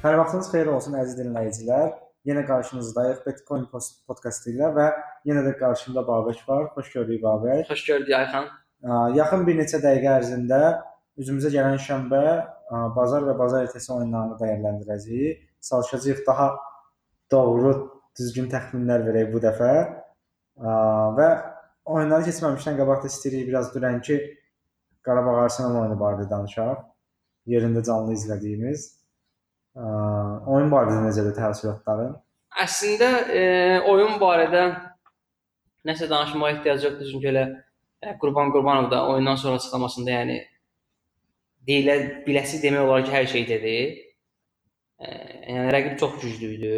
Hər vaxtınız xeyir olsun əziz dinləyicilər. Yenə qarşınızdayıq Bitcoin podkastı ilə və yenə də qarşımda Babək var. Xoş gördük Babək. Xoş gördük Ayxan. Yaxın bir neçə dəqiqə ərzində üzümüzə gələn şənbə, bazar və bazar ertəsi oyunlarını dəyərləndirəcəyik. Çalışacağıq daha doğru, düzgün təxminlər verək bu dəfə. Və oyunları keçməmişdən qabaq da istəyirik biraz dünənki Qarabağ Arsenal oyunu barədə danışaq. Yerində canlı izlədiyimiz. Ə, Oyun barədə necədir təəssüratların? Əslində e, oyun barədə nəsə danışmağa ehtiyac yoxdur çünki elə e, Qurban Qurbanov da oyundan sonra açıqlamasında yəni deyilə biləsi demək olar ki, hər şey dedi. E, yəni rəqib çox güclü idi.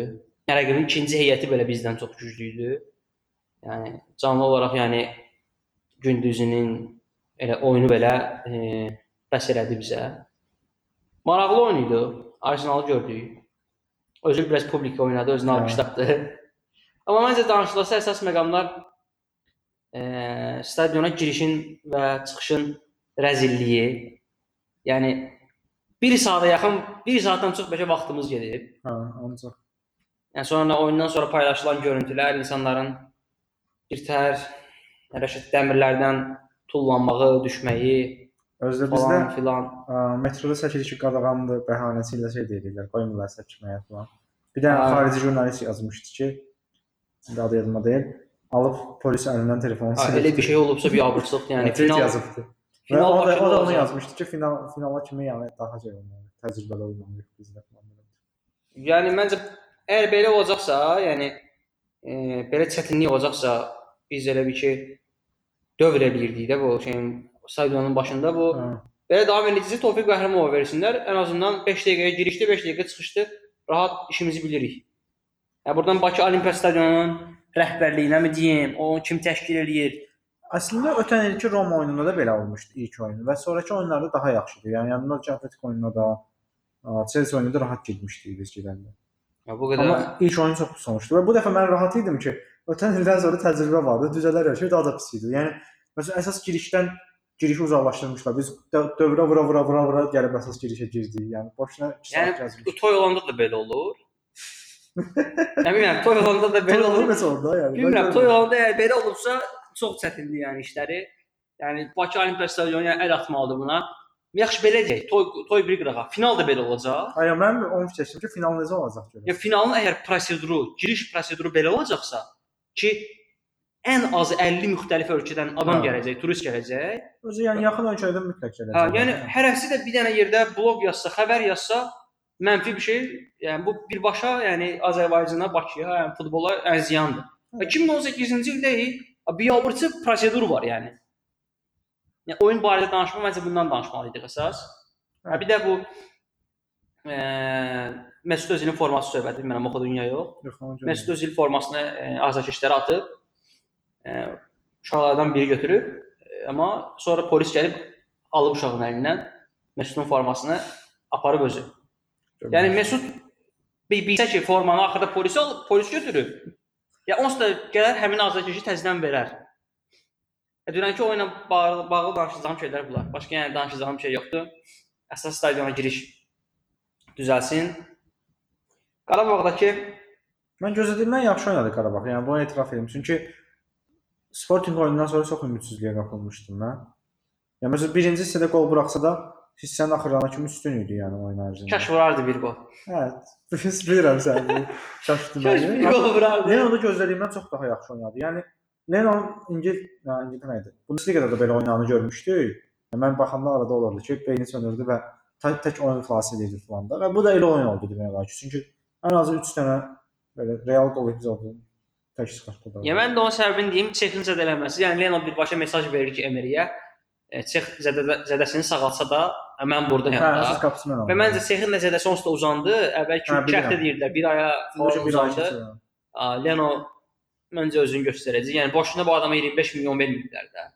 Rəqibin ikinci heyəti belə bizdən çox güclü idi. Yəni canlı olaraq yəni gündüzünün elə oyunu belə e, bəs elədi bizə. Maraqlı oyun idi. Arsenalı gördük. Özü biraz publika oynadı, özünü alqışlatdı. Amma məncə danışılası əsas məqamlar e, stadiona girişin və çıxışın rəzilliyi. Yəni 1 saata yaxın, 1 saatdan çox bəlkə vaxtımız gedib. Hə, ancaq Yəni sonra oyundan sonra paylaşılan görüntülər insanların birtəhər rəşid dəmirlərdən tullanmağı, düşməyi özdə bizdə filan. Metroda səkilik qadağandır bəhanəsi ilə şey deyirlər, qoymurlar səkməyə falan. Bir də Hə. xarici jurnalist yazmışdı ki, indi adı yadıma deyil, alıb polis əlindən telefonu Ha, elə bir şey olubsa bir abırçılıqdır. Yəni final yazıbdı. Final o da, o da onu yazmışdı ki, final finala kimi yəni daha şey olmalı, təcrübəli olmalı bizdə falan. Yəni məncə əgər belə olacaqsa, yəni e, belə çətinlik olacaqsa, biz elə bir ki dövr eləyirdik də bu şeyin stadionun başında bu. Hə. Belə davam edəcəksə Tofiq Qəhrəmanov versinlər. Ən azından 5 dəqiqəyə girişdi, 5 dəqiqə çıxışdı. Rahat işimizi bilirik. Yəni buradan Bakı Olimpiya stadionunun rəhbərliyinə mi deyim, o kim təşkil eləyir? Əslində ötən ilki Roma oyununda da belə olmuşdu ilk oyunu və sonrakı oyunlarda daha yaxşıdır. Yəni yanında Atletico oyununda da Chelsea oyununda da rahat getmişdik biz gedəndə. Ya bu qədər Amma ilk oyun çox pis olmuşdu və bu dəfə mən rahat idim ki, ötən ildən sonra təcrübə vardı, düzələr hər şey daha da pis idi. Yəni məsələn əsas girişdən girişi uzaqlaşdırmışlar. Biz dö- dövrə vura vura vura vura gəlib əsas girişə girdik. Yəni boşuna 2 Yəni, saat gəzmişdik. bu toy olanda da belə olur. Nə bilmirəm, toy olanda da belə olur. Mesela orada yəni. Bilmirəm, toy olanda əgər belə olubsa çox çətindir yəni işləri. Yəni Bakı Olimpiya stadionu yəni əl atmalıdır buna. Yaxşı belə deyək, toy toy bir qırağa. Final da belə olacaq. Ay mən onu fikirləşdim ki, final necə olacaq Ya görək. finalın əgər proseduru, giriş proseduru belə olacaqsa ki ən az 50 müxtəlif ölkədən adam Hə. gələcək, turist gələcək. Özü yəni yaxın ölkələrdən mütləq gələcək. Hə, yəni hərəsi də bir dənə yerdə bloq yazsa, xəbər yazsa mənfi bir şey, yəni bu birbaşa, yəni Azərbaycana, Bakıya, yəni futbola ən ziyandır. Və 2018-ci ildə biabırçı prosedur var yəni. Yəni oyun barədə danışmaq məncə bundan danışmalıydıq əsas. Hə, bir də bu eee Mesut Özilin forması söhbəti bilmirəm oxudun ya yox. Yox. Mesut Özil formasını e, azarkeşlərə atıb e, uşaqlardan biri götürüb, e, amma sonra polis gəlib alıb uşağın əlindən Mesutun formasını aparıb özü. Yəni Mesut bir bilsə ki, formanı axırda polis alıb, polis götürüb. Ya onsuz da gələr həmin azarkeşi təzədən verər. E, dünənki oyunla bağlı, bağlı danışacağım şeylər bunlar. Başqa yəni danışacağım şey yoxdur. Əsas stadiona giriş düzəlsin. Qarabağdakı Mən gözlədiyimdən yaxşı oynadı Qarabağ. Yəni bunu etiraf edim. Çünki Sporting oyunundan sonra çox ümidsizliyə qapılmışdım mən. Yəni məsələn birinci hissədə qol buraxsa da hissənin axırına kimi üstün idi yəni oyun ərzində. kaş vurardı bir gol. Hə, biz bilirəm sən çaşdı Kaş bir məni. gol vurardı. Leno da gözlədiyimdən çox daha yaxşı oynadı. Yəni Leno İngil, ya İngiltərə idi. Bundesliga-da da belə oynadığını görmüşdük. Yəni, mən baxanda arada olurdu ki, beyni sönürdü və tək tək oyun xilas edirdi falan da. Və bu da elə oyun oldu demək olar ki, çünki ən azı 3 dənə belə real gol epizodu tək çıxartdı. Ya mən də onun səbəbini deyim, Çexin zədələnməsi. Yəni Leno birbaşa mesaj verir ki, Emeriyə, e, Çex zədə, zədəsini sağaltsa da e, mən buradayam Hə, əsas qapısı mən Və məncə Çexin də zədəsi onsuz da uzandı. Əvvəlki Hə, bilirəm. həftə deyirdilər, bir aya falan uzandı. Leno məncə özünü göstərəcək. Yəni boşuna bu adama 25 milyon verməyiblər də.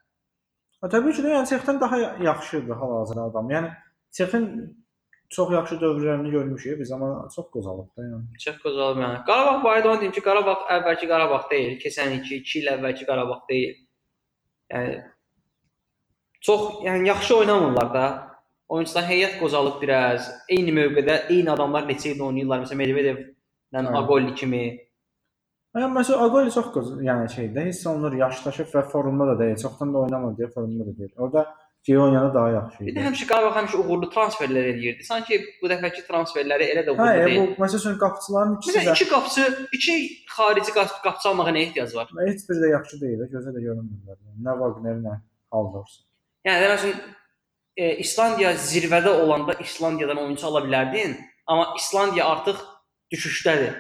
Ha, təbii ki yəni Çexdən daha yaxşıdır hal-hazırda adam. Yəni Çexin çox yaxşı dövrlərini görmüşük biz, amma çox qozalıb da yəni. Çox gözəl yəni. Qarabağ barədə onu deyim ki, Qarabağ əvvəlki Qarabağ deyil, keçən ilki 2 il əvvəlki Qarabağ deyil. Yəni çox yəni yaxşı oynamırlar da. oyunçular heyət qocalıb biraz. Eyni mövqedə eyni adamlar neçə il oynayırlar. Məsələn Medvedevlə Aynen. Agolli kimi. Yəni məsələn Agoli çox qoz, yəni şeydə hiss olunur, yaşlaşıb və formda da deyil. Çoxdan da oynamır deyə formda da deyil. Orada Gioyana daha yaxşı Bir idi. də həmişə Qarabağ həmişə uğurlu transferlər eləyirdi. Sanki bu dəfəki transferləri elə də Hə, uğurlu e, deyil. bu məsəl üçün qapıçıların ikisi Məsələn, də iki qapıçı, iki xarici qap- qapıçı almağa nə ehtiyac var? heç biri də yaxşı deyil, gözə də görünmürlər. Yəni, nə Wagner, nə Haldors. Yəni demək üçün e, İslandiya zirvədə olanda İslandiyadan oyunçu ala bilərdin, amma İslandiya artıq düşüşdədir.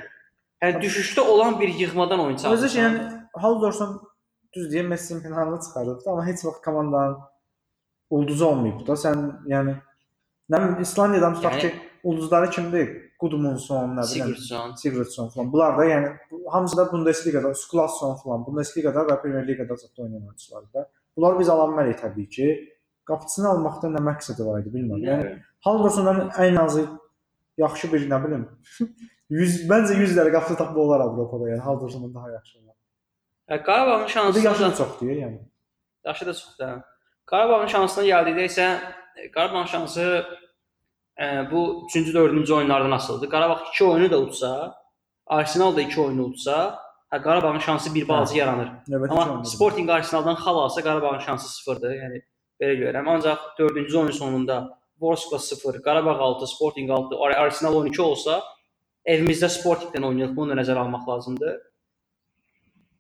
Yəni düşüşdə olan bir yığmadan oyunçu Özü alırsan. yəni Haldorsun düz deyim Messi finalına çıxarıbdı, amma heç vaxt komandanın ulduzu olmayıb da. Sən yəni nə bilim İslandiyadan tutaq Yəni- ki, ulduzları kimdir? Gudmundsson, nə bilim Sigurdsson. Sigurdsson falan. Bunlar da yəni hamısı da Bundesliqada, Skulason falan, Bundesliqada və Premier Liqada çox oynayan oyunçulardır da. Bunları biz ala bilmərik təbii ki. Qapıçını almaqda nə məqsədi var idi bilmirəm. Yəni Haldorsondan ən azı yaxşı bir nə bilim 100 məncə 100 dənə qapıçı tapmaq olar Avropada, yəni Haldorsondan daha yaxşı olar. Qarabağın şansı da yaşı da çox deyir yəni. Yaşı da çoxdur. Qarabağın şansına gəldikdə isə e, Qarabağın şansı e, bu 3-cü, 4-cü oyunlardan asılıdır. Qarabağ 2 oyunu da utsa, Arsenal da 2 oyunu utsa, hə Qarabağın şansı bir balaca yaranır. Növbəti Amma Sporting Arsenaldan xal alsa Qarabağın şansı sıfırdır. Yəni belə görürəm. Ancaq 4-cü oyun sonunda Vorskla 0, Qarabağ 6, Sporting 6, Ar- Arsenal 12 olsa, evimizdə Sportingdən oynayırıq. Bunu da nəzərə almaq lazımdır.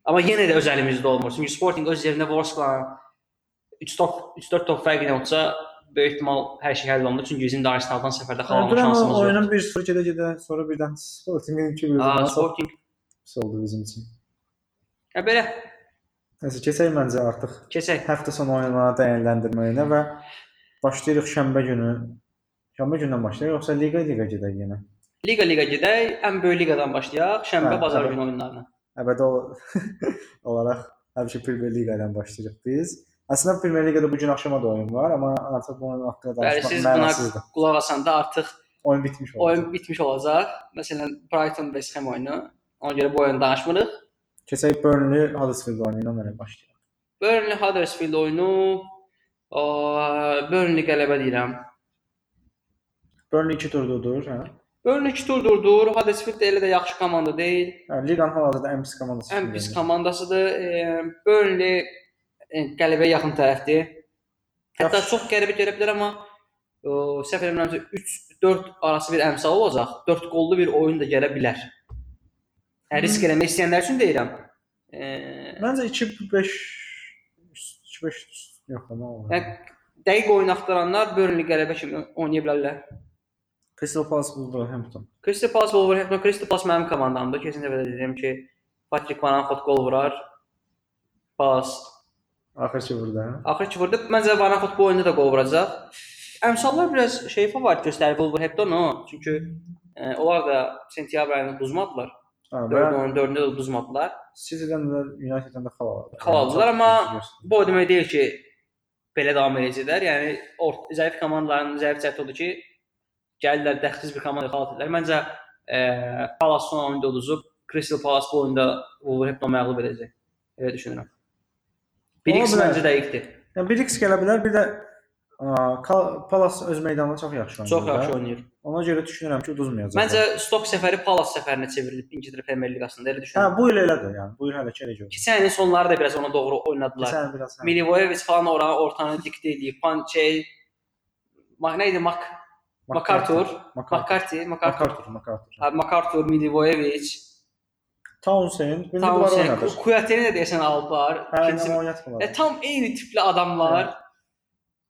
Amma yenə də öz əlimizdə olmur. Çünki Sporting öz yerində Vorskla 3 top 3-4 top fərqi ilə olsa, böyük ehtimal hər şey həll olunur. Çünki bizim də Arsenaldan səfərdə xal alma Şansımız yoxdur. oyunun 1-0 gedə-gedə sonra birdən Sportingin 2-1 Aa, olması Sporting. oldu bizim üçün. Ya belə Nəsə keçək məncə artıq keçək. həftə sonu oyunlara dəyərləndirməyinə və başlayırıq şənbə günü. Şənbə gündən başlayırıq yoxsa liqa liqa gedək yenə? Liqa liqa gedək. Ən böyük liqadan başlayaq. Şənbə Hə, bazar hə. günü oyunlarına. Əbədi ol olaraq həmişə Premier Liqa ilə başlayırıq biz. Əslində Premier Liqada bu gün axşama da oyun var, amma artıq bunun haqqında Bəli, danışmaq siz buna mənasızdır. qulaq asanda artıq Oyun bitmiş olacaq. oyun bitmiş olacaq. Məsələn, Brighton West Ham oyunu. Ona görə bu oyunu danışmırıq. Keçək Burnley Huddersfield oyunu ilə mənə başlayaq. Burnley Huddersfield oyunu o, Burnley qələbə deyirəm. Burnley 2 turdudur, hə? Burnley 2 tur durdur. Huddersfield də elə də yaxşı komanda deyil. Hə, liqanın hal-hazırda ən pis komandası. Ən kimi pis görünür. komandasıdır. E, Burnley e, qələbəyə yaxın tərəfdir. Hətta Yaxşı. çox qəribə gələ bilər amma o, səhv eləmirəmsə 3-4 arası bir əmsal olacaq. 4 qollu bir oyun da gələ bilər. Yəni risk eləmək istəyənlər üçün deyirəm. E, Məncə 2-5 2-5 yox, amma yəni dəqiq oyun axtaranlar Burnley qələbə kimi oynaya bilərlər. Crystal Palace Wolverhampton. Crystal Palace Wolverhampton Crystal Palace mənim komandamdır. Keçən dəfə də dedim ki, Patrick Van Aanholt gol vurar. Palace Axırki burada. hə? Axır ki vurdu. Məncə Van Aanholt bu oyunda da gol vuracaq. Əmsallar biraz şey favorit göstərir Wolverhampton o. Çünki e, onlar da sentyabr ayında uduzmadılar. Ha, 4 və oyun 4-də də uduzmadılar. City-dən də United-dən də xal aldılar. Xal aldılar, amma-. Bu o demək deyil ki, belə davam edəcəklər. Yəni ort zəif komandaların zəif cəhəti odur ki, gəlirlər dəxsiz bir komanda xal edirlər. Məncə e, Palace son oyunda uduzub Crystal Palace bu oyunda Wolverhampton məğlub edəcək. Elə düşünürəm. Bir Ola x bilər. məncə dəqiqdir. Yəni bir X gələ bilər, bir də a, Kal- Palace öz meydanında çox yaxşı oynayır. Çox da. yaxşı oynayır. Ona görə düşünürəm ki, uduzmayacaq. Məncə Stoke səfəri Palace səfərinə çevrilib İngiltərə Premyer Liqasında elə hə, düşünürəm. bu il elədir yəni. Bu il hələ ki elə görürəm. Keçən ilin sonları da biraz ona doğru oynadılar. Keçən il biraz. hə. Milivojevic falan oranı ortanı diktə eləyib. Pançey Mak neydi? Mak MacArthur, MacArthur. McCarthy, MacArthur. MacArthur, MacArthur. Ha, MacArthur, Milivojevic, Townsend, bunlar Townsend, oynadır. Kuyateni də deyəsən aldılar. Hə, İkinci- oynatmırlar. E, tam eyni tipli adamlar.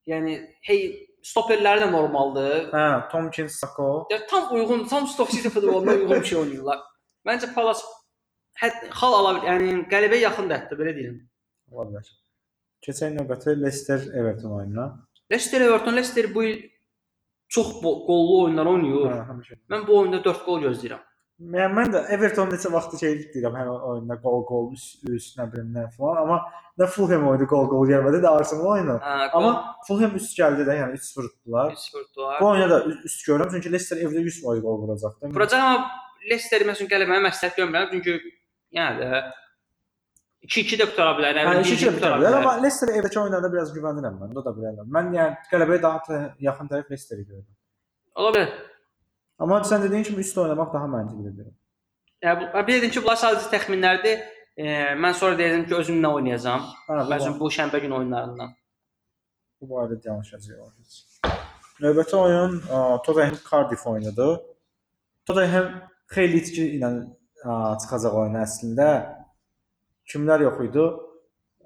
Yəni hey stoperləri də normaldır. Hə, Tomkins, Sako. Ya tam uyğun, tam Stoke City futboluna uyğun bir şey oynayırlar. Məncə Palace hətta xal ala bilər. Yəni qələbəyə yaxındır hətta belə deyim. Ola bilər. Keçən növbəti Leicester Everton oyununa. Leicester Everton Leicester bu il çox qollu oyunlar oynayır. Hə, həmişə. Mən bu oyunda 4 qol gözləyirəm. Yəni mən də Everton neçə vaxt şey deyirəm hər oyunda gol gol üst, üst nə bilim nə falan, amma nə Fulham oyunu gol gol gəlmədi də Arsenal oyunu. Hə, Amma Fulham üst gəldi də, yəni 3-0 tutdular. 3 var. Bu oyuna da üst görürəm çünki Leicester evdə 100 gol gol vuracaqdı. Vuracaq amma Leicester məsələn qələbəyə məsləhət görmürəm çünki yəni də 2-2 də qutara bilər. Yəni iki iki bilər. Amma Leicester evdəki oyunlarda biraz güvənirəm mən. O da bilərəm. Mən yəni qələbəyə daha yaxın tərəf Leicesteri görürəm. Ola bilər. Amma sən dediyin kimi üstə oynamaq daha məntiqlidir. Yəni bir dedim ki, bunlar sadəcə təxminlərdir. E, mən sonra deyirdim ki, özüm nə oynayacağam. Məsələn bu şənbə günü oyunlarından. bu barədə danışacağıq. Növbəti oyun a, Tottenham Cardiff oyunudur. Tottenham xeyli itki ilə a, çıxacaq oyuna əslində. Kimlər yox idi?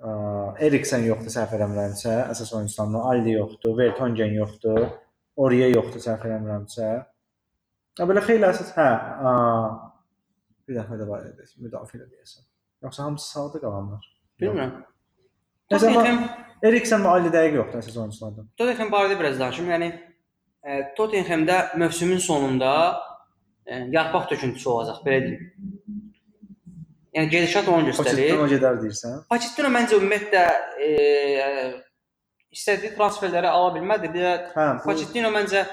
A, Eriksen yoxdur səhv eləmirəmsə, əsas oyunçularından Ali yoxdur, Vertonghen yoxdur, Oriye yoxdur səhv eləmirəmsə. Xeyli əsas, hə, bir dəfə də var idi, müdafiə deyəsən. Yoxsa hamısı sağda qalanlar. Bilmirəm. Məsələn, Eriksen və Ali dəqiq yoxdur əsas oyunçulardan. Tottenham barədə biraz danışım. Yəni e, Tottenhamdə mövsümün sonunda e, yarpaq töküntüsü olacaq, belə deyim. Yəni gedişat onu göstərir. Pochettino gedər deyirsən? Pochettino məncə ümumiyyətlə e, istədiyi transferləri ala bilmədi. Bir də Hə, Pochettino məncə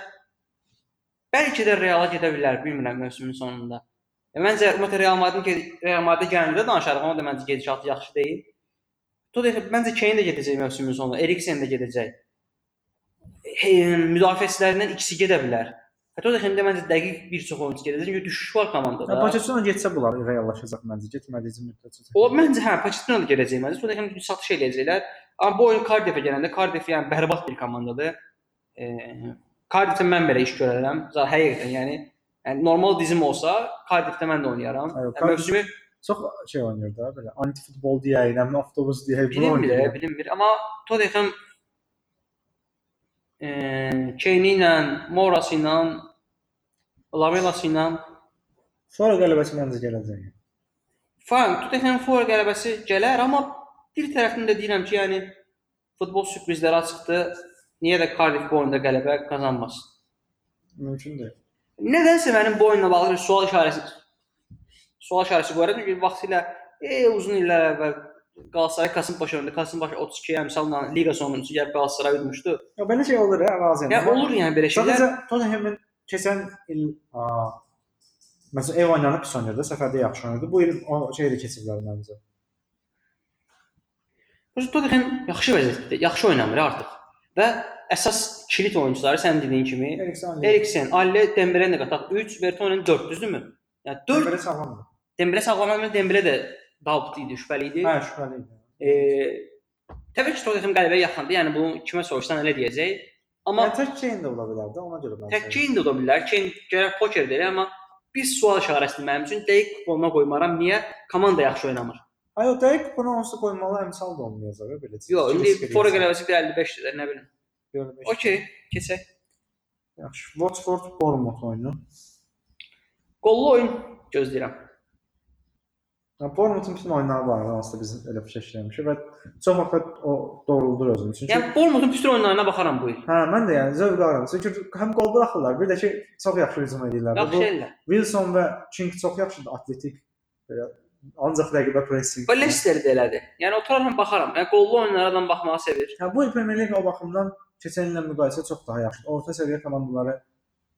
bəlkə də Reala gedə bilər, bilmirəm mövsümün sonunda. E, məncə ümumiyyətlə Real Madrid Real Madrid gələndə danışarıq, amma da məncə gedişatı yaxşı deyil. Tottenham məncə Kane də gedəcək mövsümün sonunda, Eriksen də gedəcək. E, müdafiəçilərindən ikisi gedə bilər. Hətta Tottenhamdə məncə dəqiq bir çox oyunçu gedəcək, çünki düşüş var komandada. Pochettino getsə bunlar reallaşacaq məncə. Getmədiyi müddətcə. O məncə hə Pochettino da gələcək məncə. Tottenham satış eləyəcəklər. Amma bu oyun Cardiff-ə gələndə Cardiff yəni bərbad bir komandadır. E, Cardiff-də mən belə iş görərəm. Zə- Həqiqətən yəni yəni normal dizim olsa Cardiff-də mən də oynayaram. Aynen, Yəni, Cardiff- mövsümü Çox şey oynayır da belə anti futbol deyə, nə bilim avtobus deyə bunu bilinmir, oynayır. bilinmir. Amma Tottenham e, Kane ilə, Moras ilə, Lamelas ilə Sonra qələbəsi məncə gələcək. Fine, Tottenham for qələbəsi gələr, amma bir tərəfdən də deyirəm ki, yəni futbol sürprizləri açıqdır. Niyə də Cardiff bu oyunda qələbə qazanmasın? Mümkün deyil. Nədənsə mənim bu oyunla bağlı bir sual işarəsi sual işarəsi qoyuram ki, vaxtilə e, uzun illər əvvəl Qalatasaray Kasımpaşa oyunda Kasımpaşa 32 əmsalla liqa sonuncusu gəlib Qalatasaray udmuşdu. Ya belə şey olur ya, razıyam. Yəni olur yəni belə şeylər. Sadəcə Tottenham'ın keçən il a, məsələn ev oyunlarını pis oynayırdı, səfərdə yaxşı oynayırdı. Bu il o şeydə keçiblər məncə. Çünki Tottenham yaxşı vəziyyətdə, yaxşı oynamır artıq. Və əsas kilit oyunçuları sən dediyin kimi Eriksen Alle, Dembele nə qataq 3, Vertonghen 4, düzdürmü? Yəni 4 belə sağlamdır. Dembele sağlamdır, Dembele də doubt idi, şübhəli idi. Hə, şübhəli idi. E, təbii ki, Tottenham qələbəyə yaxındır. Yəni bunu kimə soruşsan elə deyəcək. Amma Amma tək Kane də ola bilər də, ona görə mən. tək Kane də ola bilər. Kane gərək poker deyir, amma bir sual işarəsidir mənim üçün. Dəqiq futboluna qoymaram. Niyə? Komanda yaxşı oynamır. Ay o dəqiq bunu onsuz qoymalı əmsal da olmayacaq belə. Yox, indi Fora qələbəsi 1.55-dir, nə bilim. Görmüş. Okay, keçək. Yaxşı. Watford Bournemouth oyunu. Qollu oyun gözləyirəm. Ya Bournemouth'un bütün oyunları var, hansısa biz elə fikirləşmişik və çox vaxt o doğruldur özünü. Çünki Yəni Bournemouthun bütün oyunlarına baxaram bu il. hə, mən də yəni zövq alıram. Çünki həm qol buraxırlar, bir də ki çox yaxşı hücum edirlər. Yaxşı ellər. Wilson və King çox yaxşıdır, atletik. Belə ancaq rəqibə pressing. Və Leicester də elədi. Yəni oturaram baxaram. Yəni qollu oyunlardan baxmağı sevir. Hə, bu il Premier League o baxımdan keçən illə müqayisə çox daha yaxşıdır. Orta səviyyə komandaları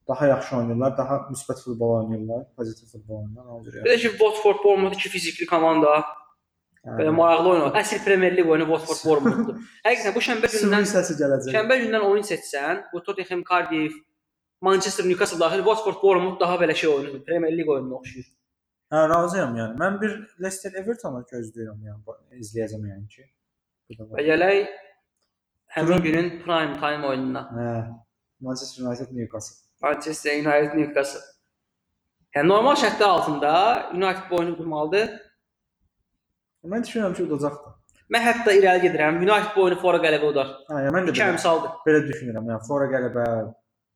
daha yaxşı oynayırlar, daha müsbət futbol oynayırlar, pozitiv futbol oynayırlar. Ona görə. Bir də ki Watford Bournemouth iki fizikli komanda. Belə Hə. maraqlı oyun. Əsl Premier League oyunu Watford Bournemouthdur. Həqiqətən bu şənbə günündən səsi gələcək. şənbə gündən oyun seçsən, bu Tottenham, Cardiff, Manchester, Newcastle daxil Watford Bournemouth daha belə şey oyunudur. Premier League oyununa oxşayır. Hə, razıyam yəni. Mən bir Leicester Everton'u gözləyirəm yəni, izləyəcəm yəni ki. Və gələk həmin günün prime time oyununa. Hə. Manchester United Newcastle. Manchester United Newcastle. Yəni normal şərtlər altında United bu oyunu qurmalıdır. Mən düşünürəm ki, udacaqdır. Mən hətta irəli gedirəm. United bu oyunu fora qələbə udar. Hə, yəni mən də belə, əmsaldır. belə düşünürəm. Yəni Fora qələbə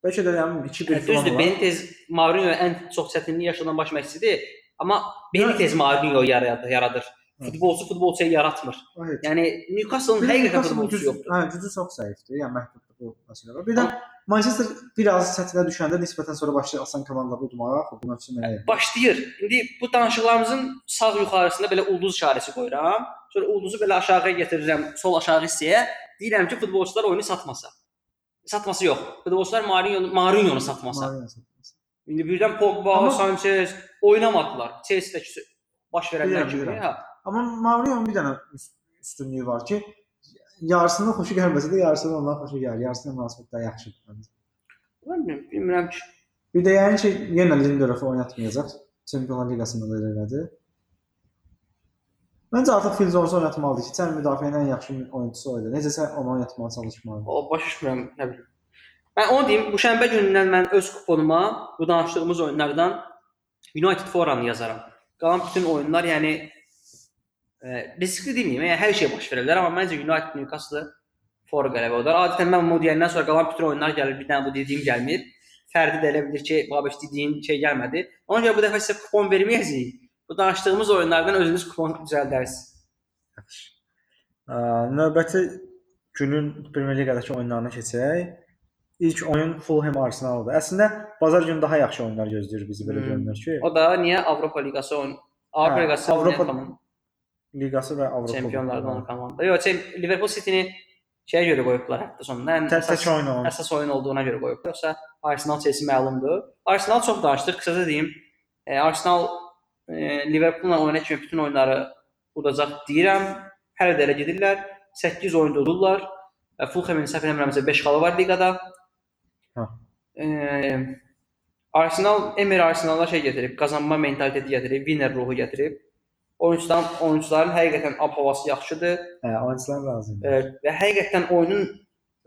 bəlkə də yəni 2-1 Yəni, düzdür, Benitez Mourinho ən çox çətinlik yaşadan baş məşqçisidir. Amma Benitez Mourinho yaradır, yaradır. Hı. Futbolçu futbolçuya yaratmır. Evet. Yəni Newcastle-ın həqiqətən futbolçusu yoxdur. Hə, gücü çox zəifdir. Yəni məhduddur bu məsələ. Bir də Manchester biraz çətinə düşəndə nisbətən sonra başlayır asan komandaları udmağa, bu mövsüm elə. Başlayır. İndi bu danışıqlarımızın sağ yuxarısında belə ulduz işarəsi qoyuram. Sonra ulduzu belə aşağıya gətirirəm, sol aşağı hissəyə. Deyirəm ki, futbolçular oyunu satmasa. Satması yox. Futbolçular Mourinho Mourinho-nu satmasa. Mourinho satması. İndi birdən Pogba, Amma- Sanchez oynamadılar. Chelsea-dəki baş verənlər kimi. bilirəm. Ha. Amma Mourinho'nun bir dənə üst- üstünlüyü var ki, yarısının xoşu gəlməsə də yarısının ondan xoşu gəlir. Yarısına münasibət daha yaxşıdır məncə. Bilmirəm, bilmirəm ki. Bir də yəni ki, yenə Lindelöfü oynatmayacaq. Çempionlar Liqasında da elə elədi. Məncə artıq Phil Jones oynatmalıdır ki, sən müdafiənin ən yaxşı oyunçusu o idi. Necəsə onu oynatmağa çalışmalıdır. O başa düşmürəm, nə bilim. Mən onu deyim, bu şənbə günündən mən öz kuponuma bu danışdığımız oyunlardan United Foranı yazaram. Qalan bütün oyunlar, yəni e, riskli deməyim, yəni hər şey baş verə bilər, amma məncə United Newcastle for qələbə olar. Adətən mən bunu deyəndən sonra qalan bütün oyunlar gəlir, bir dənə bu dediyim gəlmir. Fərdi də elə bilir ki, Babiş dediyin şey gəlmədi. Ona görə bu dəfə sizə kupon verməyəcəyik. Bu danışdığımız oyunlardan özünüz kupon düzəldərsiniz. Ə, Növbəti günün Premyer Liqadakı oyunlarına keçək. İlk oyun Fulham Arsenaldır. Əslində bazar günü daha yaxşı oyunlar gözləyir bizi belə Hmm. görünür ki. O da niyə Avropa Liqası oyun Avropa Hə, Liqası Avropa Liqası və Avropa çempionlardan Kuboku. komanda. Yox, Liverpool City-ni şeyə görə qoyublar hətta sonunda. Ən əsas, oyun oyun. əsas oyun olduğuna görə qoyublar. Yoxsa Arsenal Chelsea məlumdur. Arsenal çox danışdıq, qısaca deyim. E, Arsenal e, Liverpool-la oyuna kimi bütün oyunları udacaq deyirəm. Hələ də elə gedirlər. 8 oyunda udurlar. E, Fulham'ın səhv eləmirəmsə 5 xalı var liqada. E, Arsenal Emir Arsenal'a şey gətirib, qazanma mentaliteti gətirib, winner ruhu gətirib. Oyunçuların oyunçuların həqiqətən ab-havası yaxşıdır. Hə, oyunçular lazımdır. Evet, və həqiqətən oyunun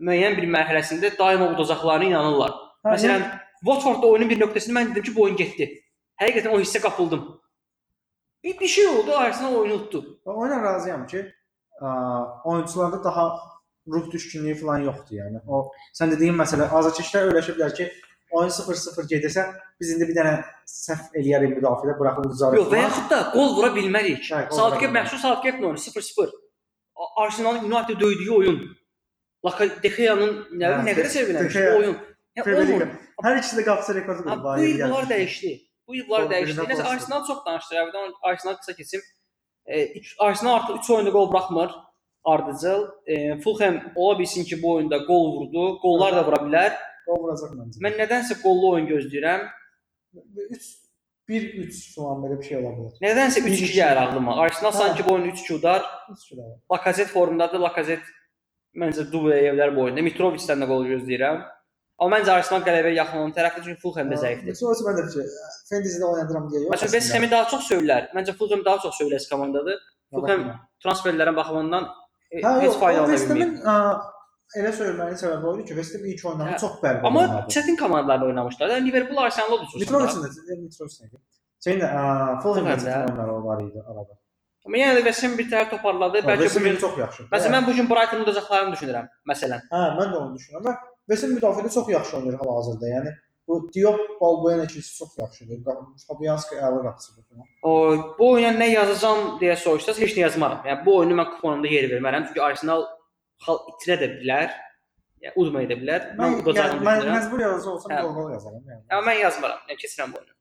müəyyən bir mərhələsində daima udacaqlarına inanırlar. Hə, Məsələn, Watfordda oyunun bir nöqtəsində mən dedim ki, bu oyun getdi. Həqiqətən o hissə qapıldım. Bir, bir şey oldu, Arsenal oyunu utdu. Oyuna razıyam ki, ə, oyunçularda daha ruh düşkünlüyü falan yoxdur yəni. O sən dediyin məsələ azarkeşlər öyrəşiblər ki, oyun 0-0 gedirsə, biz indi bir dənə səhv eləyərik müdafiədə, buraxıb uzarıq. Yox, və yaxud da gol vura bilmərik. Hə, vura məxsus Southgate oyunu 0-0. A- Arsenalın United döydüyü oyun. Laka De Gea'nın nə Hə, nə qədər Gea- bu oyun. Liqa. Hər ikisi də qapısı rekordu qırdı. bu il bunlar dəyişdi. Bu il bunlar dəyişdi. Nəsə. Arsenal çox danışdı. Əvvəldən Arsenal qısa keçim. E, Arsenal artıq 3 oyunda gol buraxmır. Ardıcıl. E, Fulham ola bilsin ki, bu oyunda gol vurdu. Gollar da vura bilər. O vuracaq məncə. Mən nədənsə gollu oyun gözləyirəm. 3 1-3 falan belə bir şey ola bilər. Nədənsə 3-2 gəlir ağlıma. Arsenal Ha. sanki bu oyunu 3-2 udar. 3 kilo. Lacazette formdadır. Lacazette məncə dubl eləyə bilər bu oyunda. Mitrovic-dən də gol gözləyirəm. Amma məncə Arsenal qələbəyə yaxın olan tərəfdir çünki Fulham da zəifdir. Sonra mən də şey, Fantasy-də oynadıram deyə yox. Məsələn, West Ham-i daha çox söyürlər. Məncə Fulham daha çox söyləs komandadır. Fulham transferlərin baxımından Hə, heç fayda. Ham'in ə, elə söyləməyin səbəbi o idi ki, West Ham ilk oyunlarını Hə. çox bərbad Amma oynadı. çətin komandalarla oynamışlar. Yəni Liverpool Arsenal udursun. Mitrovic'in də Mitrovic'in də. Şeyin də çətin oyunları var idi arada. Amma yenə də West Ham bir tərəf toparladı. Bəlkə bu gün çox yaxşı. Məsələn mən bu gün Brighton udacaqlarını düşünürəm. Məsələn. Hə, mən də onu düşünürəm. West Ham müdafiədə çox yaxşı oynayır hal-hazırda. Yəni bu Diop, Balbuena ikisi çox yaxşıdır. Fabianski əla qapıcıdır. O bu oyuna nə yazacağam deyə soruşsaz heç nə yazmaram. Yəni bu oyunu mən kuponumda yer vermərəm. Çünki Arsenal xal itirə də bilər. Yəni udmaya da bilər. Mən Mən, yəni, mən məcbur yazsa olsam Hə. gol yazaram yəni. Amma mən yazmaram. Yəni keçirəm bu oyunu.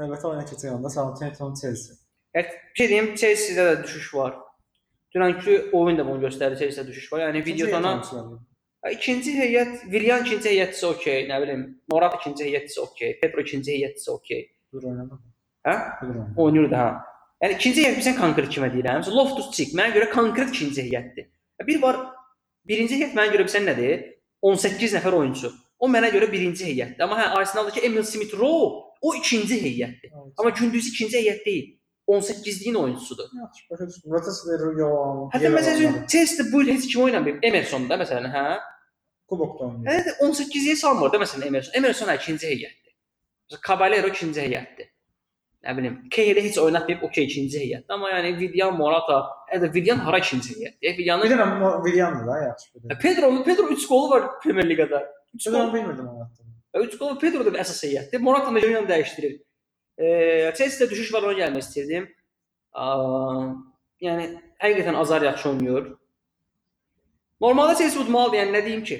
Növbəti oyuna keçək onda Southampton Chelsea. Evet, bir şey diyeyim, Chelsea'də də düşüş var. Dünənki oyun da bunu göstərdi, Chelsea'də düşüş var. Yəni videoda ikinci heyət, Willian ikinci heyətçisi okey, nə bilim, Morat ikinci heyətçisi okey, Pedro ikinci heyətçisi okey. Dur oynama. Hə? Oynayır da. Yəni ikinci heyət bilirsən konkret kimə deyirəm? Məsələn, Loftus Cheek mənə görə konkret ikinci heyətdir. Bir var birinci heyət mənə görə bilirsən nədir? 18 nəfər oyunçu. O mənə görə birinci heyətdir. Amma hə Arsenaldakı Emil Smith Rowe o ikinci heyətdir. Amma gündüz ikinci heyət deyil. 18-liyin oyunçusudur. Yaxşı, başa düşdüm. Rotasiyonu yox. Hətta məsəl üçün Chelsea bu il heç kim oynamayıb. Emerson da məsələn, hə? kubokda oynayır. Hələ də 18-yə salmır da məsələn Emerson. Emerson hə, ikinci heyətdir. Məsələn, Caballero ikinci heyətdir. Nə bilim, Kehli heç oynatmayıb, okey ikinci heyətdir. Amma yəni Vidian, Morata, hətta Vidian hara ikinci heyətdir? Bir Vidianın dənə William'dır da yaxşı. bir dənə. Pedro, Pedro 3 qolu var Premier Liqada. 3 Ben qol, onu bilmirdim onu haqqında. 3 qolu Pedro da bir əsas heyətdir. Morata da Junior dəyişdirir. Eee, Chelsea-də düşüş var, ona gəlmək istirdim. Aa, yəni həqiqətən Azar yaxşı oynayır. Normalda Chelsea udmalıdır, yəni nə deyim ki?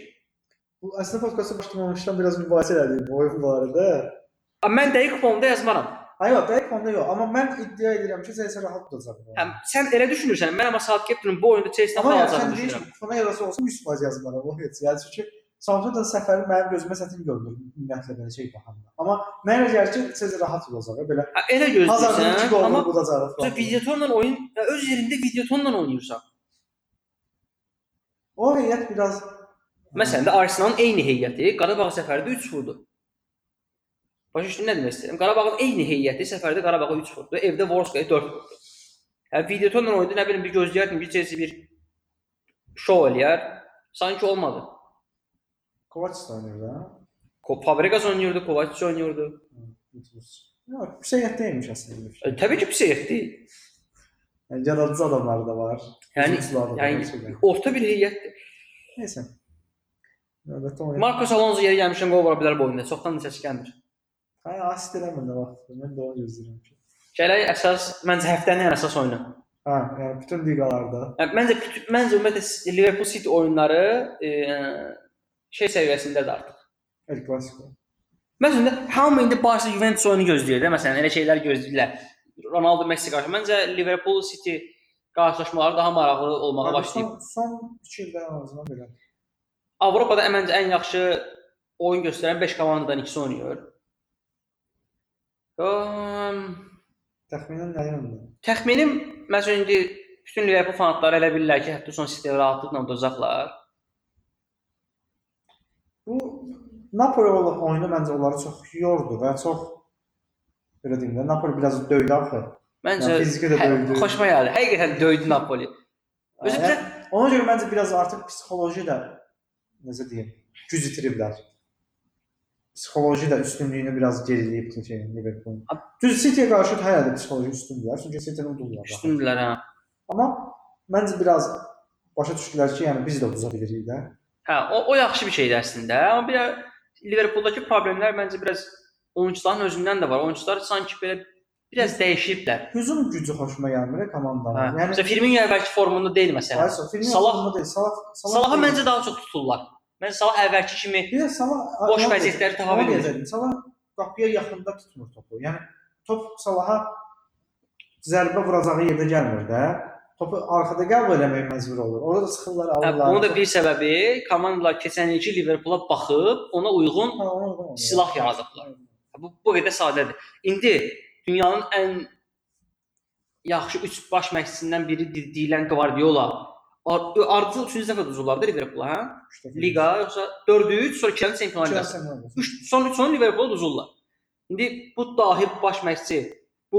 Bu əslində podkastı başlamamışdan biraz mübahisə elədik bu oyun barədə. Amma mən dəqiq kuponda yazmaram. Hayır, yox, dəqiq onda yox, amma mən iddia edirəm ki, Chelsea rahat tutacaq. bunu. Həm sən elə düşünürsən, mən amma Southgate-nin bu oyunda Chelsea-dən Amma xal yəni alacağını sən deyirsən düşünürəm. ki, kupona yarası olsa 100% yazmaram o heç. Yəni çünki Samsun da səfəri mənim gözümə çətin görünür ümumiyyətlə belə şey baxanda. Amma mənə gəlir ki, siz rahat olacaq belə. Elə gözləyirsən, amma budacaq bu falan. videotonla oyun öz yerində videotonla oynayırsan. O heyət biraz Məsələn də Arsenalın eyni heyəti Qarabağ səfərində 3 vurdu. Başa düşdün nə demək istəyirəm? Qarabağın eyni heyəti səfərdə Qarabağa 3 vurdu, evdə Vorskaya 4 vurdu. Hə videotonla oyunda nə bilim bir gözləyərdim ki, Chelsea bir şou eləyər. Sanki olmadı. Kovac da oynayır da. Ko- Fabregas oynayırdı, Kovacic oynayırdı. Yox, pis heyət deyilmiş əslində. E, təbii ki, deyil. Yəni yaradıcı adamlar da var. Də yəni şeylər. orta bir heyətdir. Neysə. Növbətdə oynayır. Marcos Alonso yeri gəlmişən qol vura bilər bu oyunda. Çoxdan da səs gəlmir. Hə, asist eləmir nə vaxt. Mən də onu gözləyirəm ki. Gələk əsas məncə həftənin ən əsas oyunu. Hə, yəni bütün liqalarda Yəni, məncə bütün- məncə ümumiyyətlə Liverpool City oyunları e, şey səviyyəsindədir artıq. El Clasico. Məsələn, hamı indi Barca Juventus oyunu gözləyir də, məsələn, elə şeylər gözləyirlər. Ronaldo Messi qarşı. Məncə Liverpool City qarşılaşmaları daha maraqlı olmağa başlayıb. Son, son 2 ildə ən azından belə. Avropada məncə ən yaxşı oyun göstərən 5 komandadan ikisi oynayır. Um, Təxminən nə yöndə? təxminim məsələn indi bütün Liverpool fanatları elə bilirlər ki, hətta son City rahatlıqla udacaqlar. Bu Napoli oyunu məncə onları çox yordu və çox belə deyim də Napoli biraz döydü axı. Məncə Yəni, fiziki də döydü. xoşuma gəldi. Həqiqətən döydü Napoli. Özü Yəni, ona görə məncə biraz artıq psixoloji də necə deyim, güc itiriblər. Psixoloji də üstünlüyünü biraz geriləyib ki, Liverpool. Düz City-yə qarşı hələ də psixoloji üstündülər, çünki City-ni udurlar. üstündülər hə. Amma məncə biraz başa düşdülər ki, yəni biz də uduza bilirik də. Hə, o, o yaxşı bir şeydir əslində. Amma bir də Liverpooldakı problemlər məncə biraz oyunçuların özündən də var. Oyunçular sanki belə biraz dəyişiblər. Hücum gücü xoşuma gəlmir Hə. komandanın. Yəni, Yəni Məsələn, Firmino əvvəlki formunda deyil məsələn. Ayso, filmin Salah- Salah deyil, Salah Salah. Salaha deyil. məncə daha çox tuturlar. Məncə Salah əvvəlki kimi bir Salah boş vəziyyətləri tapa bilmir. Salah qapıya yaxında tutmur topu. Yəni top Salaha zərbə vuracağı yerdə gəlmir də. Topu arxada qəbul eləmək məcbur olur. Orada da sıxırlar, Hə, alırlar. bunun da bir səbəbi komandalar keçən ilki Liverpoola baxıb ona uyğun Ha, ona olur. silah yaradıblar. Bu bu qədər sadədir. İndi dünyanın ən yaxşı 3 baş məşqçisindən biri de- deyilən Guardiola ar- ardıcıl 3-cü dəfə uduzurlar da Liverpoola, hə? Liqa yoxsa 4-ü 3 sonra kənd çempionlar liqası. Chelsea olmasın. 3 son 3 son Liverpool uduzurlar. İndi bu dahi baş məşqçi bu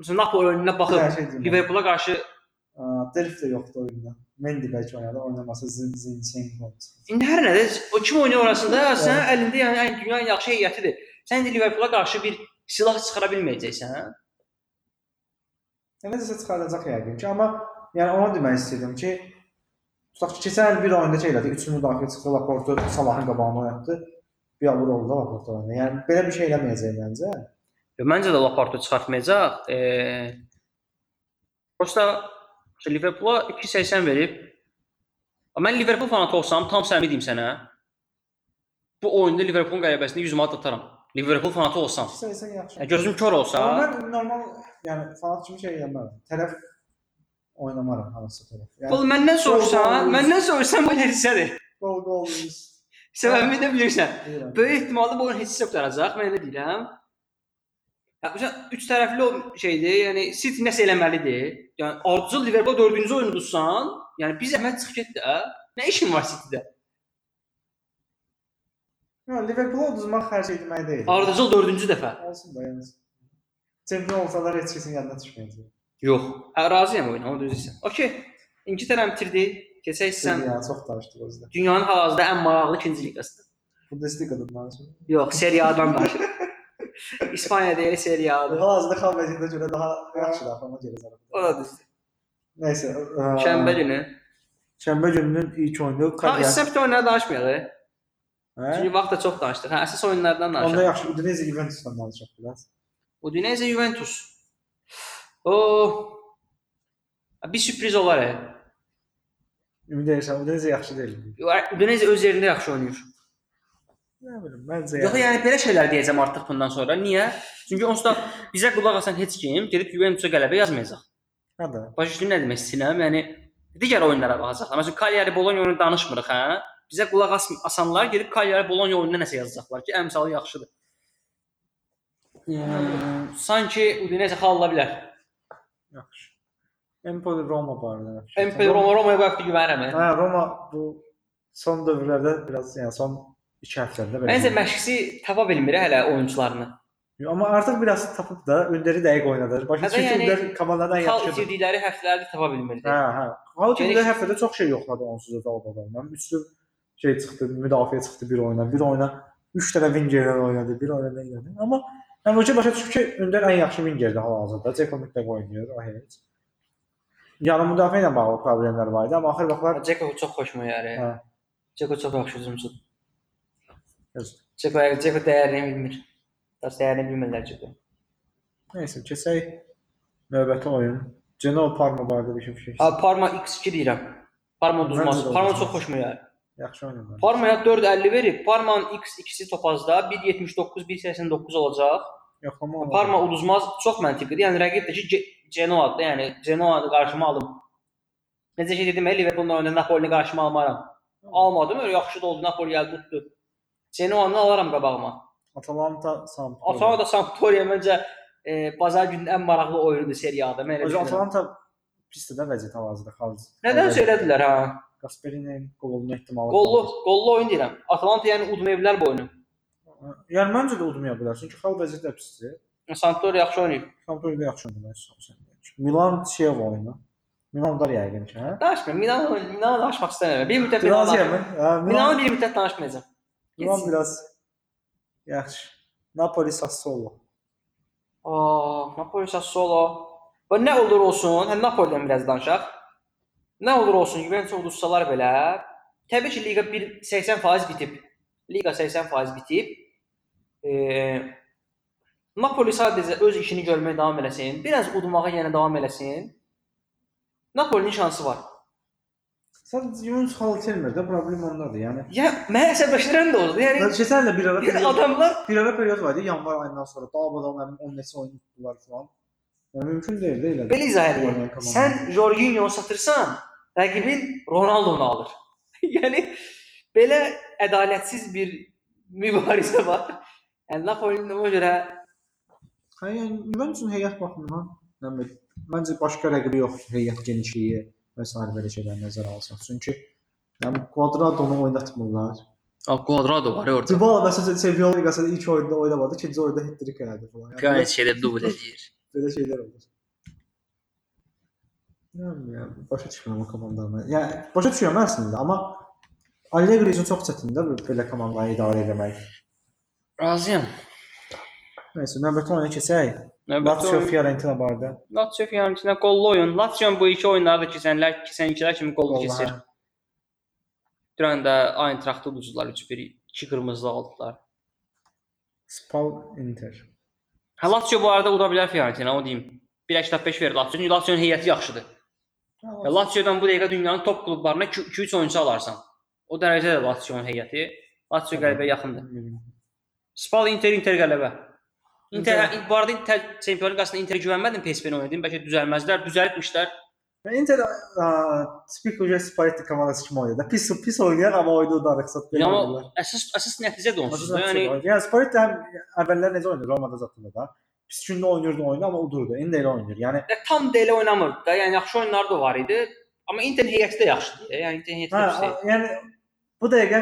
məsələn Napoli oyununa Bir baxıb. Liverpoola qarşı Delif də yoxdur oyunda. Mendy bəlkə oynadı, oynaması Zin Zinchenko. indi hər nədə o kim oynayır orasında sənin əlində yəni ən dünyanın yaxşı heyətidir. Sən indi Liverpoola qarşı bir silah çıxara bilməyəcəksən. hə? Yəni necəsə çıxaracaq yəqin ki, amma yəni ona demək istədim ki, tutaq ki, keçən il bir oyunda şey elədi, 3 müdafiə çıxdı, Laportu Salahın qabağına oynatdı. Bir avur oldu Laportu oyunda. Yəni belə bir şey eləməyəcək məncə. Yo, Məncə də Laportu çıxartmayacaq. Eee Prosta işte Liverpoola 2.80 verib. Amma Mən Liverpool fanatı olsam, tam səmimi deyim sənə. Bu oyunda Liverpoolun qələbəsində 100 manat ataram. Liverpool fanatı olsam. İstəsən yaxşı. Gözüm kör olsa, mən normal, yəni fanat kimi şey eləmərəm. Tərəf oynamaram hansısa tərəf. Oğlum Yəni məndən soruşsan, məndən soruşsan bu hissədir. gol gol. Səbəbini də bilirsən. Böyük ehtimalda bu oyun heç nə qurtaracaq, mən elə deyirəm. Məsələn, üç tərəfli o şeydir. Yəni City nəsə eləməlidir. Yəni ardıcıl Liverpool 4-cü oyunu tutsan, yəni bir zəhmət çıx get də. Nə işin var City-də? Yox, Liverpool uduzmaq hər şey demək deyil. Ardıcıl 4-cü dəfə. olsun da yəni. Çempion olsalar heç kəsin yadına düşməyəcək. Yox. Hə, razıyam oyuna, onu düzəlsən. Okay. İngiltərə bitirdi. Keçək sən Ya çox danışdıq özdə. dünyanın hal-hazırda ən maraqlı ikinci liqasıdır. Bundesliga-dan danışırıq. Yox, Serie A-dan danışır. İspaniya deyil, Serie A-dır. Hal-hazırda vəziyyətə görə daha yaxşıdır görə zarafat. O da düzdür. Nəysə, Şənbə günü. Şənbə gününün ilk oyunu Ha, Kardiyan. istəsə bir oyunlara danışmayaq. Hə? Çünki vaxt da çox danışdıq. Hə, əsas oyunlardan Onda danışaq. yaxşı Udinese Juventusdan danışaq biraz. Udinese Juventus. O bir sürpriz olar. He. Ümid edirəm Udinese yaxşı deyil. Udinese öz yerində yaxşı oynayır. Nə bilim, məncə. Yox, yəni belə şeylər deyəcəm artıq bundan sonra. Niyə? Çünki onsuz da bizə qulaq asan heç kim gedib Juventusa qələbə yazmayacaq. Hə də. Başa düşdün nə demək istəyirəm? Yəni digər oyunlara baxacaqlar. Məsələn, Cagliari Bologna oyunu danışmırıq, hə? bizə qulaq as asanlar gedib Cagliari Bologna oyununa nəsə yazacaqlar ki, əmsalı yaxşıdır. Hmm, sanki Udinese xal ala bilər. Yaxşı. Empoli Roma barədə. Empoli Roma Romaya bu həftə güvənirəm. mən. Hə, Roma bu son dövrlərdə biraz, yəni son 2 həftədə belə. Məncə məşqçi tapa bilmir hələ oyunçularını. Amma artıq biraz tapıb da Ündəri dəqiq oynadır. Başa Hə də düşür ki, yəni Ünder komandadan yaxşıdır. itirdikləri həftələrdə tapa bilmirdi. Hə, hə. Geniş- Ünder həftədə çox şey yoxladı onsuz da Dalbadaldan. Üçlü şey çıxdı, müdafiə çıxdı bir oyuna. Bir oyuna 3 dənə wingerdən oynadı, bir oyuna nə elədi. Amma yəni hoca başa düşüb ki, Ünder ən yaxşı wingerdir hal-hazırda. Ceko mütləq oynayır, o heç. Yarım müdafiə ilə bağlı problemlər var idi, amma axır vaxtlar Ceko çox xoşuma gəlir. Hə. Ceko çox yaxşı hücumçudur. Ceko Ceko dəyərini bilmir. Dərs dəyərini bilmirlər Ceko. Nəysə, keçək növbəti oyun. Genoa Parma barədə bir şey fikir. Abi Parma X2 deyirəm. Parma uduzmaz. Parma çox xoşuma gəlir. Yaxşı oynadı. Parmaya 4.50 verib. Parmanın X2-si topazda 1.79, 1.89 olacaq. Yoxlama olmadı. Parma uduzmaz çox məntiqidir. Yəni rəqib də ki Genoa-dır. Yəni Genoa-dı qarşıma alım. Necə ki dedim, Liverpoolun oyunda Napoli-ni qarşıma almaram. Almadım, öyle yaxşı da oldu. Napoli gəldi tutdu. Genoa-nı alaram qabağıma. Atalanta Sampdoria. Atalanta Sampdoria məncə e, bazar gününün ən maraqlı oyunudur seriyada. Mən elə düşünürəm. Atalanta pisdir də vəziyyət hal-hazırda xalq. Nədən söylədilər ha? Gasperinin qolunun ehtimalı. Qollu, qollu oyun deyirəm. Atalanta yəni udmayıblar bu oyunu. Yəni məncə də udmaya bilər. Çünki xalq vəziyyəti də pisdir. Sampdoria yaxşı oynayır. Sampdoria da yaxşı əslində. Milan Çiev oyunu. Milan da yəqin ki, hə? Danışmıram. Milan Milan danışmaq istəmirəm. Bir müddət Milan. Hə, Milanı Milan, bir müddət danışmayacağam. Milan biraz yaxşı. Napoli Sassuolo. Aa, Napoli Sassuolo. Və nə olur olsun, hə Napolidən biraz danışaq. Nə olur olsun, Juventus uduzsalar belə, təbii ki, liqa 1 80% bitib. Liqa 80% bitib. E, Napoli sadəcə öz işini görməyə davam eləsin, biraz udmağa yenə davam eləsin. Napolinin şansı var. Sadəcə Juventus xal itirmir də, problem ondadır. Yəni Ya mən əsəbləşdirən də odur. Yəni mən keçən ilə bir ara yəni adamlar bir ara periyod var idi, yanvar ayından sonra Dalbadan həmin 10 neçə oyun tutdular falan. Yəni mümkün deyil də elə. belə izah komanda. Sən Jorginho satırsan, rəqibin Ronaldo-nu alır. yəni belə ədalətsiz bir mübarizə var. Yəni Napoli-nin ona görə Hə, yəni Juventusun heyət baxımından, bilim, məncə başqa rəqibi yoxdur, heyət genişliyi və s. belə şeylər nəzərə alsaq. Çünki yəni Quadrado-nu oynatmırlar. Al Cuadrado var orada. Dybala məsələn Sevilla liqasında ilk oyunda oynamadı, ikinci oyunda hat-trick elədi falan. Yəni, Piyaniç şeydə dubl edir. belə şeylər olur. Yəni, yəni başa düşmürəm o komandanı. Yəni başa düşürəm əslində, amma Allegri üçün çox çətindir də belə komandanı idarə etmək. Razıyam. Nəysə, növbəti oyuna keçək. Lazio Fiorentina barədə. Lazio Fiorentina qollu oyun. Lazio bu iki oyunlarda keçənlər, keçənkilər kimi qollu keçir. Dünən də Eintracht uduzdular 3-1, 2 qırmızı aldılar. Spal Inter. Hə Lazio bu arada uda bilər Fiorentina, o deyim. 1.85 verir Lazio. Çünki Lazio'nun heyəti yaxşıdır. Ya Lazio'dan bu dəqiqə dünyanın top klublarına 2-3 oyunçu alarsan. O dərəcədə Lazio'nun heyəti. Lazio qələbə yaxındır. Spal Inter Inter qələbə. Inter, Inter- bu arada Inter Çempionlar Liqasında Inter güvənmədim PSV-nə oynadım. Bəlkə düzəlməzlər, düzəltmişlər. Və Inter a, tipik Uja Spalletti komandası kimi oynadı. Pis pis oynayan amma oyunu da rəqsat belə Amma oynadılar. əsas əsas nəticə də onsuzdur. Aslında Yəni yəni yəni Spalletti həm əvvəllər necə oynayır Romada zatında da. Pis gündə oynayırdı oyunu amma udurdu. İndi də elə oynayır. Yəni e, tam da elə oynamırdı da. Yəni yaxşı oyunları da var idi. Amma Interin heyəti də yaxşıdır. Yəni Interin heyəti hə, də pis deyil. a- yəni bu dəqiqə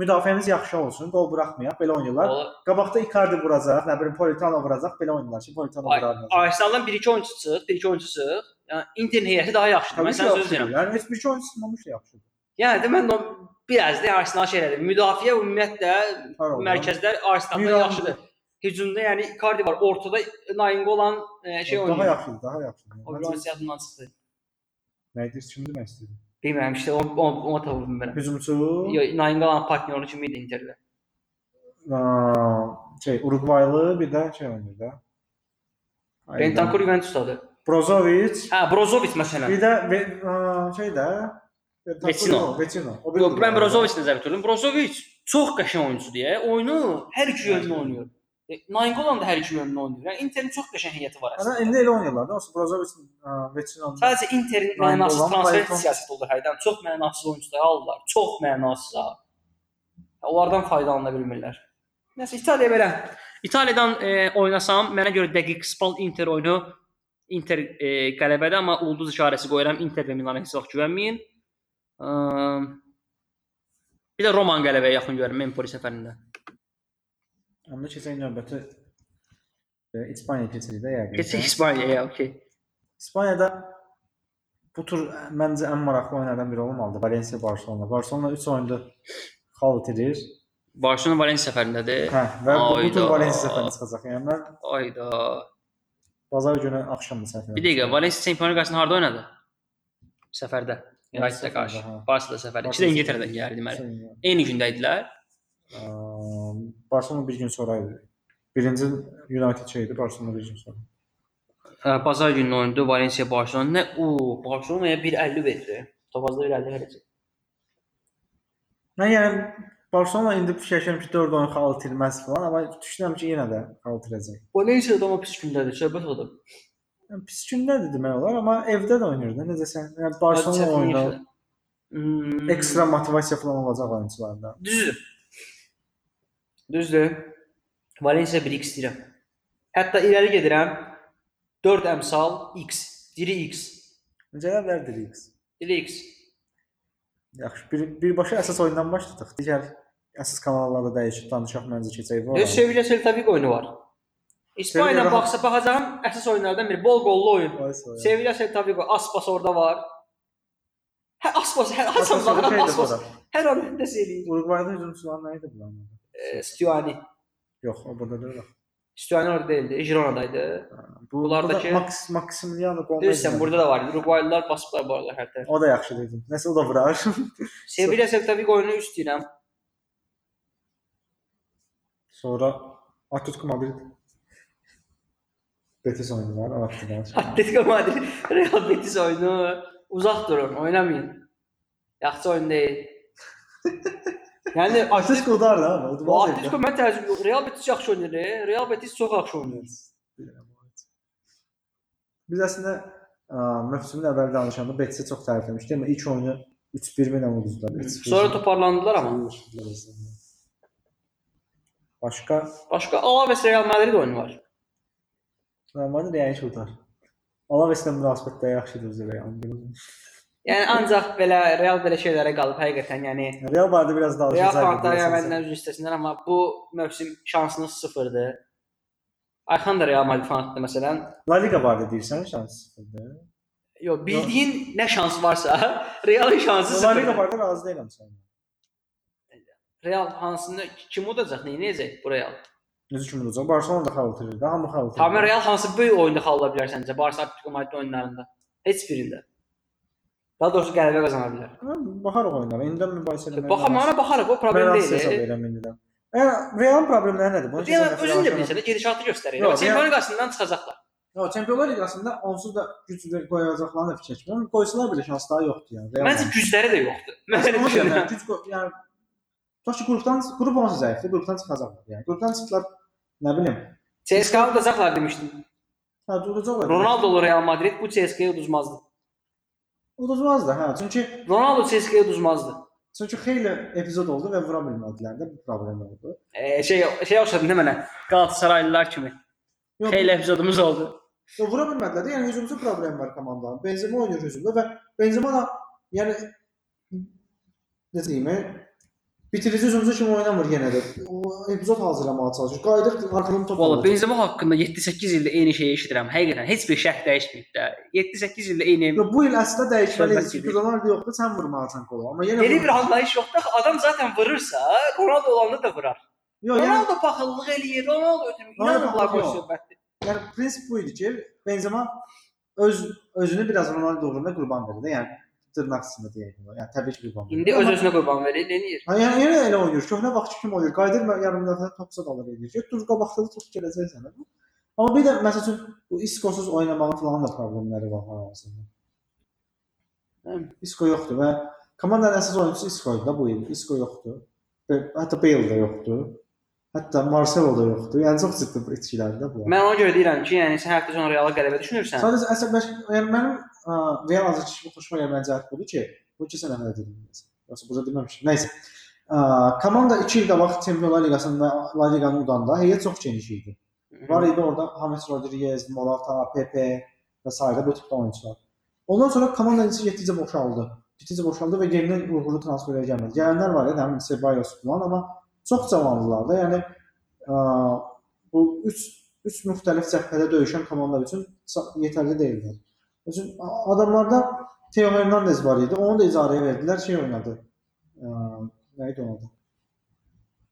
müdafiəmiz yaxşı olsun, qol buraxmayaq, belə oynayırlar. Valla- Qabaqda Icardi vuracaq, nə bilim Politano vuracaq, belə oynayırlar ki, Politano vurar. Arsenaldan 1-2 oyunçu çıx, 1-2 oyuncu çıx. Yəni Interin heyəti daha yaxşıdır. Mən sənə söz deyirəm. Yəni heç bir şey oyunçu çıxmamış yaxşıdır. Yəni də mən biraz da Arsenal şey elədim. Müdafiə ümumiyyətlə mərkəzdə Arsenaldan yaxşıdır. Hücumda yəni Icardi var, ortada Nainggolan e, şey daha oynayır. yaxşıdır, daha yaxşıdır. O biraz yadımdan çıxdı. nə edir, kim demək istəyir? Bilmirəm işte onu onu, onu tapıldım mən. Hücumçu Yo, Nainggolan partnyoru kimi idi Interdə. Aa, şey Uruguaylı bir də şey oynayır da. Bentancur Juventusdadır. Brozovic, Hə, Brozovic məsələn. bir də aa, şey də Vecino. yox, Vecino. Yox, mən. Brozovic nəzərdə tuturam. Brozovic çox qəşəng oyunçudur. Oyunu hər iki yöndən oynayır. E, Nainggolan da hər iki yönlü oynayır. Yəni Interin çox qəşəng heyəti var Ana əslində. indi elə oynayırlar da. Onsuz Brozovic, Veçin onlar. Sadəcə Interin mənasız transfer siyasəti olur hərdən. Çox mənasız oyunçular alırlar. Çox mənasız. Onlardan faydalana bilmirlər. Nəsə İtaliya belə. İtaliyadan e, oynasam, mənə görə dəqiq Spal Inter oyunu Inter e, qələbədə, amma ulduz işarəsi qoyuram. Inter və Milana heç vaxt güvənməyin. Ə, bir də Roman qələbəyə yaxın görürəm Empoli səfərində. Amma keçən növbəti e, İspaniya keçirik də yəqin. Keçək İspaniyaya, okey. İspaniyada bu tur məncə ən maraqlı oyunlardan biri olmalıdır. Valencia Barcelona. Barcelona 3 oyunda xal itirir. Barcelona Valencia səfərindədir. Hə, və bu, bu tur Ayda. Valencia səfərinə çıxacaq. Yəni mən Ayda. bazar günü axşam səhv Bir dəqiqə, Valencia Çempionlar Liqasında harda oynadı? Səfərdə. United-ə qarşı. Barcelona səfəri. İkisi də İngiltərədən gəldi deməli. Eyni gündə idilər. Barcelona bir gün sonra idi. Birinci United şeydi, Barcelona bir gün sonra. Hə, Bazar günü oynadı Valencia Barcelona. Nə o, Barcelonaya 1.50 verir. Topazda 1.50 verəcək. Mən yəni Barcelona indi fikirləşirəm ki, 4 oyun xal itirməz falan, amma düşünürəm ki, yenə də xal itirəcək. Valencia da amma pis gündədir, söhbət odur. Yəni pis gündədir demək olar, amma evdə də oynayır da. Necə sən yəni Barcelona oyunda Hmm. ekstra motivasiya falan olacaq oyunçularda. Düzdür. Düzdür. Valencia 1x deyirəm. Hətta irəli gedirəm. 4 əmsal x, diri x, Necə verdir X? diri x. Yaxşı, bir birbaşa əsas oyundan başladıq. Digər əsas kanallarda dəyişib danışaq məncə keçək bu. Düz Sevilla Celta Vigo oyunu var. İspaniya rahat- baxsa baxacağım əsas oyunlardan biri. Bol qollu oyun. Sevilla Celta Vigo, Aspas orada var. Hə Aspas, hər Hasan şeydir Aspas. Hər an nəsə eləyir. Uruguayda hücumçular nə idi bunlar? E, Stuani. Yox, o burada deyil. Stuani orada değildi, Girona'daydı. Bu Bunlardakı- burada Max Maximiliano Gomez. Deyirsən, burada da var. Uruguaylılar basıblar bu arada hər tərəf. o da yaxşı dedim. Nəsə o da vurar. Sevilla Celta Vigo oyunu üst deyirəm. Sonra Atletico Madrid Betis oyunu var, o vaxtı danış. Atletico Madrid, Real Betis oyunu uzaq durun, oynamayın. Yaxşı oyun deyil. yəni Atletico da, da. Atletico mən təəccüb yox. Real Betis yaxşı oynayır. Real Betis çox yaxşı oynayır. Biz əslində mövsümün əvvəl danışanda Betisi çox tərifləmişdik, amma ilk oyunu 3-1 ilə uduzdular. 3-1. Sonra toparlandılar amma. Başqa Başqa Alaves Real Madrid oyunu var. Real Madrid yəni ki udar. Alaveslə münasibətdə yaxşıdır Real. Yəni ancaq belə Real belə şeylərə qalıb həqiqətən. Yəni Real barədə biraz Real danışacağıq. fanatları məndən üzr istəsinlər, amma bu mövsüm şansınız sıfırdır. Ayxan da Real Madrid fanatdır məsələn. La Liga barədə deyirsən şans sıfırdır. Yox, bildiyin nə şans varsa, Realın şansı La Liga sıfırdır. barədə razı deyiləm sən. Real hansını kim udacaq, nə edəcək bu Real? Necə kimi olacaq? Barcelona da xal itirir hamı xal itirir. Tamam Real hansı böyük oyunda xalla bilər səncə? Barça Atletico Madrid oyunlarında? Heç birində. Daha doğrusu qələbə qazana bilər. Hə, Baxarıq oyunlara. İndidən mübahisə eləmək. Baxamana baxarıq, o problem Mən deyil. hesab e. edirəm indidən. Yəni Real'ın problemləri nədir? Bunu Real özün də bilirsən, gedişatı göstərir. Çempionlar Real- Liqasından çıxacaqlar. Yox, Çempionlar Liqasında onsuz da güc qoyacaqlarını da fikirləşmirəm. Qoysalar belə şans daha yoxdur yəni. Real Məncə gücləri də yoxdur. Mən Mən deyirəm, düşünürəm. güc yəni tutaq ki, qrupdan qrup onsuz zəifdir, qrupdan çıxacaqlar. Yəni qrupdan çıxdılar, nə bilim. CSKA udacaqlar demişdim. Hə, udacaqlar. Ronaldo Real Madrid bu CSKA uduzmazdı. Uduzmaz da, hə. Çünki Ronaldo CSKA uduzmazdı. çünki xeyli epizod oldu və vura bilmədilər də, bu problem oldu. Ee, şey şey oxşadı nə mənə? Qalatasaraylılar kimi. Yox, Xeyli epizodumuz oldu. yox, vura bilmədilər də. Yəni hücumsuz problem var komandanın. Benzema oynayır hücumda və Benzema da yəni necə deyim, bitirici hücumcu kimi oynamır yenə də. O epizod hazırlamağa çalışır. Qayıdır arxadan top Valla. Benzema haqqında 7-8 ildə eyni şeyi eşidirəm. Həqiqətən heç bir şərh dəyişməyib də. 7-8 ildə eyni Yox, bu il əslində dəyişməli. Çünki. Ronaldo yoxdur, sən vurmalısan qolu. Amma yenə Yeni bir anlayış yoxdur. Adam zaten vurursa, Ronaldo olanda da vurar. Yəni, Ronaldo paxıllıq eləyir, Ronaldo ötürür. İnanırlar bu söhbətdir. yəni prinsip bu idi ki, Benzema öz özünü biraz Ronaldo uğruna qurban verir də. Yəni dırnaq içində deyək bunu. Yəni təbii ki, qurban verir. İndi öz-özünə qurban verir, eləyir. Ha, yəni yenə elə oynayır. Köhnə vaxtı kimi oynayır. Qayıdır və yarım dəfə topsa dalır edir. Ki, dur qabaqda da top gələcək sənə. Amma bir də məsəl üçün bu Isco-suz oynamağın falan da problemləri var arasında. Hə. Isco yoxdur və komandanın əsas oyunçusu Isco-dur da bu il. Isco yoxdur. Və hətta Bale də yoxdur. Hətta Marcelo da yoxdur. Yəni çox ciddi itkilərdir də bu. Mən ona görə deyirəm ki, yəni sən həftə sonra Reala qələbə düşünürsən. Sadəcə əsəbləş, yəni mənim Real azarkeşi xoşuma gələn cəhət budur ki, bu iki sənə nə dedim. Yoxsa burada deməmişəm. Nəysə. Ə, komanda 2 il qabaq Çempionlar Liqasında La Liqanı udanda heyət çox geniş idi. Var idi orada James Rodriguez, Morata, Pepe və s. bu tipdə oyunçular. Ondan sonra komanda içi getdikcə boşaldı. Getdikcə boşaldı və yerinə uğurlu transferlər gəlmədi. Gələnlər var idi, həmin Ceballos falan, amma çox cavanlılar da. Yəni ə, bu 3 3 müxtəlif cəbhədə döyüşən komandalar üçün yetərli deyildi. Üçün adamlarda Theo Hernandez var idi. Onu da icarəyə verdilər, şey oynadı. Ə, nə idi onun adı?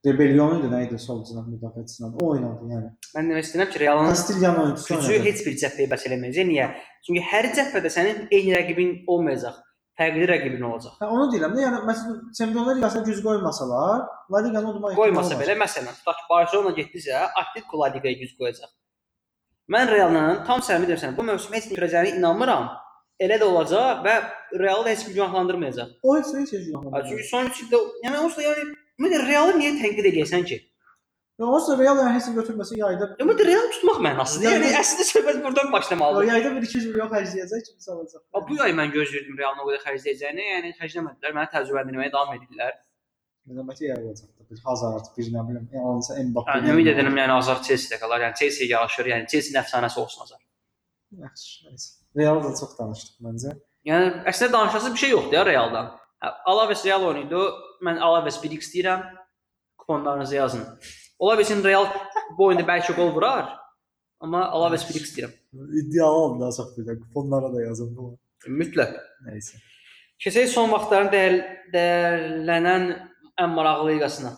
Rebellion idi, nə idi sol cinah müdafiəçisindən. O oynadı, yəni. Mən demək istəyirəm ki, Realın Kastilyan oyunçusu gücü oynadı. heç bir cəbhəyə bəs eləməyəcək. Niyə? Çünki hər cəbhədə sənin eyni rəqibin olmayacaq. Fərqli rəqibin olacaq. Hə, onu deyirəm də, yəni məsələn Çempionlar Liqasına güc qoymasalar, La Liqanı udmaq ehtimalı Qoymasa var. belə məsələn, tutaq ki, Barselona getdisə, Atletico La Liqaya güc qoyacaq. Mən Realla tam səmimi deyirəm, bu mövsüm heç bitirəcəyinə inanmıram. Elə də olacaq və Real da heç bir günahlandırmayacaq. O heç heç yox. Çünki son 3 ildə, yəni onsuz da yəni ümumiyyətlə Realı niyə tənqid edirsən ki? Onsuz Real yəni heç götürməsə yayda Ümumiyyətlə Real tutmaq mənasıdır. Yəni- Yəni əslində söhbət buradan başlamalıdır. yayda bir 200 milyon xərcləyəcək kimi salacaq. Bu yay mən gözləyirdim Realın o qədər xərcləyəcəyini, yəni xərcləmədilər. Məni təcrübələndirməyə davam edirlər. Növbəti yer olacaqdı. Bir Hazard, bir nə bilim, yalnızca Mbappe. Yəni ümid edirəm yəni Azar Chelsea-də qalar. Yəni Chelsea yaraşır. Yəni Chelsea-nin əfsanəsi olsun Azar. Yaxşı, nəysə. Real da çox danışdıq məncə. Yəni əslində danışası bir şey yoxdur ya Realdan. Alaves Real oynaydı. Mən Alaves 1x deyirəm. Kuponlarınızı yazın. Ola bilsin Real bu oyunda bəlkə gol vurar. Amma Alaves 1x deyirəm. İddialı oldu daha çox də. Kuponlara da yazın bu. Mütləq. Nəysə. Keçək son vaxtların dəyər, dəyərlənən ən maraqlı liqasına.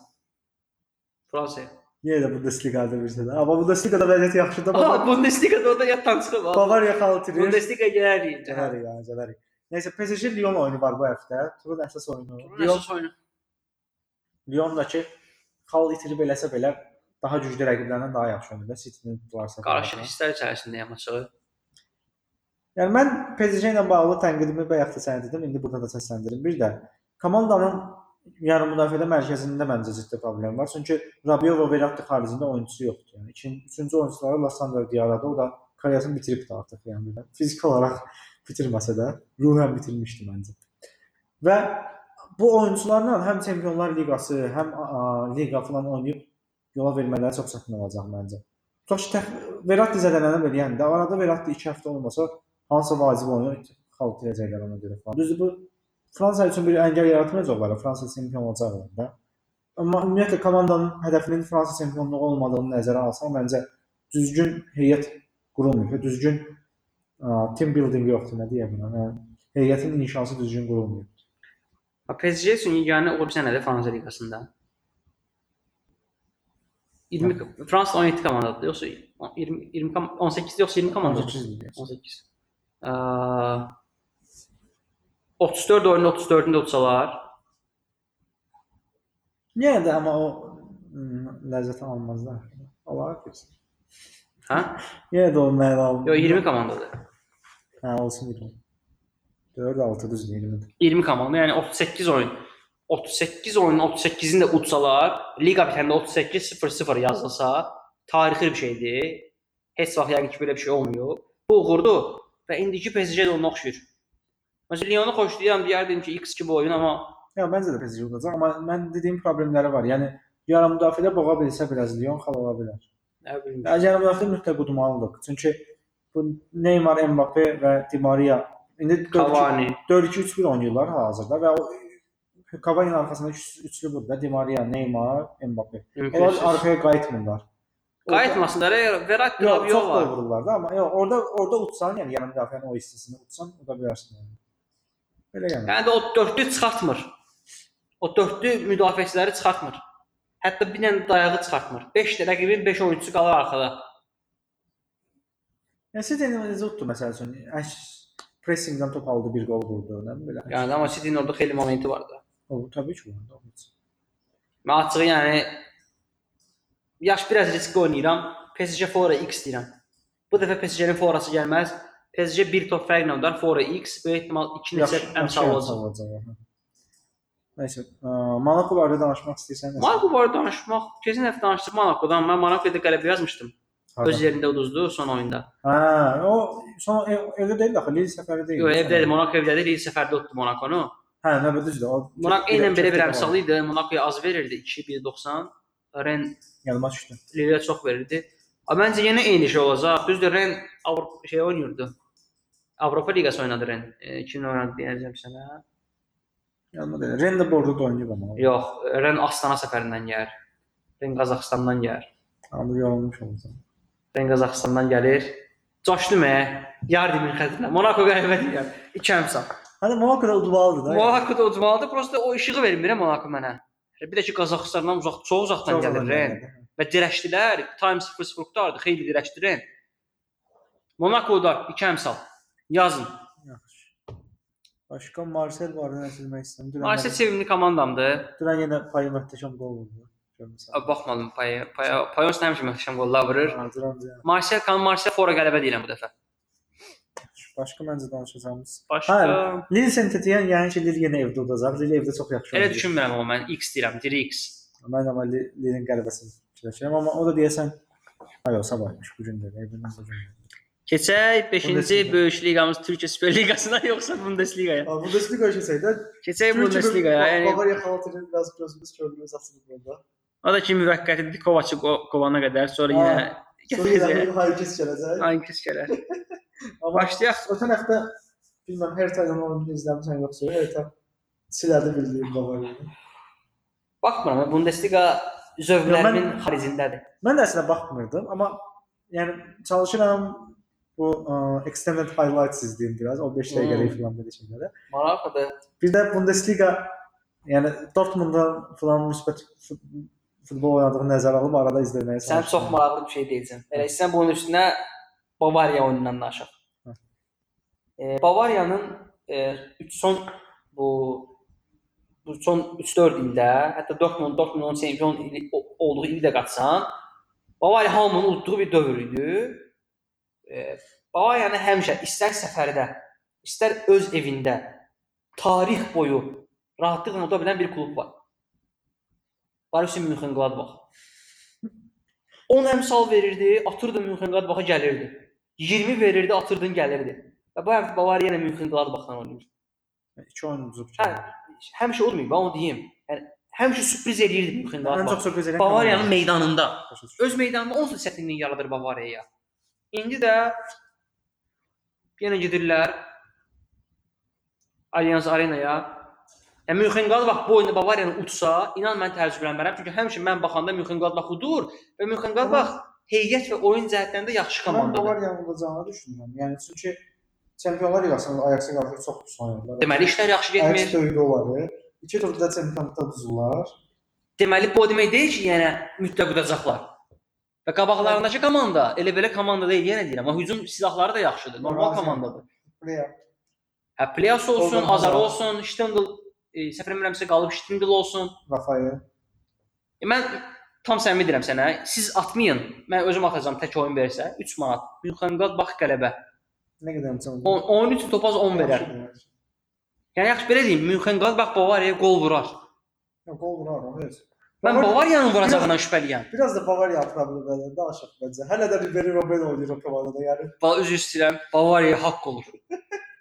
Fransaya. Yenə də Bundesliga-da bir də. Amma Bundesliga-da vəziyyət yaxşıdır. Aha, Bavar Bundesliga-da o da yaddan çıxıb. Bavariya xaltiri. Bundesliga gələrik. Cəhəri ya, cəhəri. Nəysə PSG Lyon oyunu var bu həftə. Turun əsas oyunu. Turun Lyon əsas oyunu. Lyondakı xal itirib eləsə belə daha güclü rəqiblərdən daha yaxşı oynayır. City-ni tutarsa. Qarışıq hisslər içərisindəyəm açığı. Yəni mən PSG ilə bağlı tənqidimi bayaq da sənə dedim, indi burada da səsləndirim. Bir də komandanın yarım müdafiədə mərkəzində məncə ciddi problem var. Çünki Rabiot və Verratti xaricində oyunçusu yoxdur. Yəni ikinci, üçüncü oyunçuları Lasandro Diarra o da karyerasını bitiribdi artıq yəni. Fiziki olaraq bitirməsə də ruhən bitirmişdi məncə. Və bu oyunçularla həm Çempionlar Liqası, həm a, liqa falan oynayıb yola vermələri çox çətin olacaq məncə. Tutaq ki, Verratti zədələnə biləyəndə arada Verratti 2 həftə olmasa hansı vacib oyunu xalq edəcəklər ona görə falan. Düzdür bu Fransa üçün bir əngəl yaratmayacaqlar. Fransa çempion olacaqlar da. Amma ümumiyyətlə komandanın hədəfinin Fransa çempionluğu olmadığını nəzərə alsaq, məncə düzgün heyət qurulmur. və Düzgün ə, team building yoxdur, nə deyə bilərəm. Yəni, heyətin inşası düzgün qurulmur. Ha, PSG üçün yeganə uğur sənədi Fransa liqasında. 20 Fransa 17 komandadır, yoxsa 20 20 kom- 18 yoxsa 20 komandadır? 18 deyir. 18. Aa, 34 oyunda 34-ünü də utsalar, Yenə də amma o ım, ləzzət almazlar. Olar ki. hə? Yenə də o mənə almır. Yox 20 komandadır. Hə, olsun 20. 4 6 düz 20. 20 komanda, yəni 38 oyun. 38 oyunun 38-ini də utsalar, liqa bitəndə 38-0-0 yazılsa, tarixi bir şeydir. Heç vaxt yəqin ki belə bir şey olmuyor. Bu uğurdur və indiki PSG də ona oxşuyur. Məsələn, Lyonu xoşlayıram, deyərdim ki, X kimi oyun, amma Ya məncə də PSG udacaq, amma mən dediyim problemləri var. Yəni yarım müdafiədə boğa bilsə biraz Lyon xal ola bilər. nə. Yəni yarım müdafiə mütləq udmalıdır. Çünki bu Neymar, Mbappe və Di Maria indi 4-2 Cavani. 4-2-3-1 oynayırlar hazırda və o Cavani-nin arxasında üç- üçlü budur da Di Maria, Neymar, Mbappe. Onlar arxaya qayıtmırlar. Qayıtmasınlar, Verratti Yox, çox var. gol vururlar da, amma yox, orada orada utsan, yəni yarım müdafiənin o hissəsini utsan, uda bilərsən. Yəni. Belə yəni. Yəni də o dördlü çıxartmır. O dördlü müdafiəçiləri çıxartmır. Hətta bir dənə dayağı çıxartmır. 5 də rəqibin 5 oyunçusu qalır arxada. Yəni City-nin utdu məsəl üçün? Pressingdən top aldı, bir gol vurdu, nə belə. Yəni amma City-nin orada xeyli momenti vardı. O təbii ki, vardı. Mən açığı yəni yaş biraz riskli oynayıram. PSG Fora X deyirəm. Bu dəfə PSG-nin Forası gəlməz. PSG bir top fərqlə udar. Fora X böyük ehtimal 2 neçə əmsal olacaq. olacaq. Nəysə, Monaco barədə danışmaq istəyirsən? nəsə? Monaco barədə danışmaq, keçən həftə danışdıq Monacodan. Mən Monacoda qələbə yazmışdım. Harda? Öz yerində uduzdu son oyunda. Hə, o son ev, evdə deyil axı, Lille səfəri deyil. Yox, evdədir. Monaco evdədir. İlk səfərdə utdu Monakonu. Hə, nə düzdür. O Monaco eynən belə bir əmsal idi. Monacoya az verirdi 2.90. Ren Yadıma düşdü. Lille çox verirdi. Amma məncə yenə eyni şey olacaq. Düzdür, Ren şey oynayırdı. Avropa Liqası oynadı Ren. E, kim oynadı deyəcəm sənə. Yadıma deyil. Rende bordo oynayıb amma. Yox, Ren Astana səfərindən gəlir. Ren Qazaxıstandan gəlir. Amma yorulmuş olacaq. Ren Qazaxıstandan gəlir. Coşdu mə? Yardım xəzinə. Monaco qələbə deyir. İki əmsal. Hadi Monaco da udmalıdır da. Monaco da ucmalıdır. Prosta o işığı vermir Monaco mənə. Bir də ki Qazaxıstandan uzaq, çox uzaqdan Çox gəlir Ren. Və dirəşdilər. Times 0.4-dardı. Xeyli dirəşdi Ren. Monaco-da iki əmsal. Yazın. Yaxşı. Başqa Marcel barədə nə demək istəyirəm? Dünən Marseille sevimli komandamdır. Dünən yenə payı möhtəşəm qol vurdu. Görmüsən. Baxmadım paya. Paya Payos həmişə möhtəşəm qollar vurur. Də. Marseille kan Marseille fora qələbə deyirəm bu dəfə. Başqa məncə danışacağımız. Başqa Hə, Lille Saint-Étienne yəni ki, Lille yenə evdə udacaq. Lille evdə çox yaxşı elə oynayır. düşünmürəm amma mən X deyirəm, diri X. Mən amma Li- Lille-in qələbəsini fikirləşirəm, amma o da deyəsən Ay sabahmış bu gün də, bu gün. Keçək 5-ci Bundesliga. böyük liqamız Türkiyə Süper Liqasına yoxsa Bundesliqaya? Ha, Bundesliga keçsəydə Keçək Bundesliqaya. Yəni Bavariya xalatını biraz gözümüz körmüz açılıb burada. o da ki müvəqqətidir Kovacı qo- qovana qədər, sonra yenə yenə Haykes gələcək. Kız gələr? Başlayaq. ötən həftə bilməm Hertha-dan oyunu izləmisən yoxsa Hertha silədi bildiyim Bavariyanı. Baxmıram, Bundesliga zövqlərimin xaricindədir. Mən də əslində baxmırdım, amma yəni çalışıram bu ə, extended highlights izləyim biraz. O 5 dəqiqəlik Hmm. falan belə şeylərə. Maraqlıdır. Bir də Bundesliga yəni Dortmunddan falan müsbət fut- futbol oynadığını nəzərə alıb arada izləməyə Sən çox maraqlı bir şey deyirsən. Elə sən bunun üstünə Bavariya oyunundan danışaq. Hə. E, Bavariyanın e, üç son bu bu son 3-4 ildə, hətta Dortmund Dortmundun çempion olduğu ili də qatsan, Bavariya hamının udduğu bir dövr idi. E, Bavariyanı həmişə istər səfərdə, istər öz evində tarix boyu rahatlıqla uda bilən bir klub var. Borussia Mönchengladbach. 10 əmsal verirdi, atırdı Mönchengladbach-a gəlirdi. 20 verirdi, atırdın gəlirdi. Və bu həftə Bavariya ilə Mönchengladbach-dan oynayır. İki oyun uzub. Hə, həmişə olmuyor, mən onu deyim. Yəni həmişə sürpriz eləyirdi Ən Mönchengladbach. çox sürpriz edən Bavariyanın meydanında. Öz meydanında onsuz çətinlik yaradır Bavariyaya. İndi də yenə gedirlər Allianz Arenaya. Yəni Mönchengladbach bu oyunda Bavariyanı utsa, inan mən təəccüblənmərəm. Çünki həmişə mən baxanda Mönchengladbach udur və Mönchengladbach heyət və oyun cəhətdən də yaxşı Mən komandadır. Bavariyanın udacağını düşünürəm. Yəni çünki Çempionlar Liqasında Ajax-a qarşı çox pis oynadılar. Deməli işlər yaxşı Ajax getmir. döydü onları. İki turda çempionatda uduzdular. Deməli bu o demək deyil ki, yəni mütləq udacaqlar. Və qabaqlarındakı komanda elə belə komanda deyil, yenə deyirəm, amma hücum silahları da yaxşıdır. Normal komandadır. Buraya Hə, Playas olsun, Azar olsun, Stindl, e, səhv eləmirəmsə qalıb Stindl olsun. Rafael. E, mən tam səmimi deyirəm sənə, siz atmayın. Mən özüm atacağam tək oyun versə 3 manat. Münxenqladbach qələbə. Nə qədər? 10 oyun üçün topaz 10 verər. Yəni yaxşı belə deyim, Münxenqladbach Bavariyaya qol vurar. Yox, gol vurar o heç. Mən Bavariya- Bavariyanın vuracağından şübhəliyəm. Biraz da Bavariya atıra bilər belə. Danışaq məncə. Hələ də Ribery Robben oynayır o komandada. Yəni Ba üzr istəyirəm, Bavariyaya haqq olur.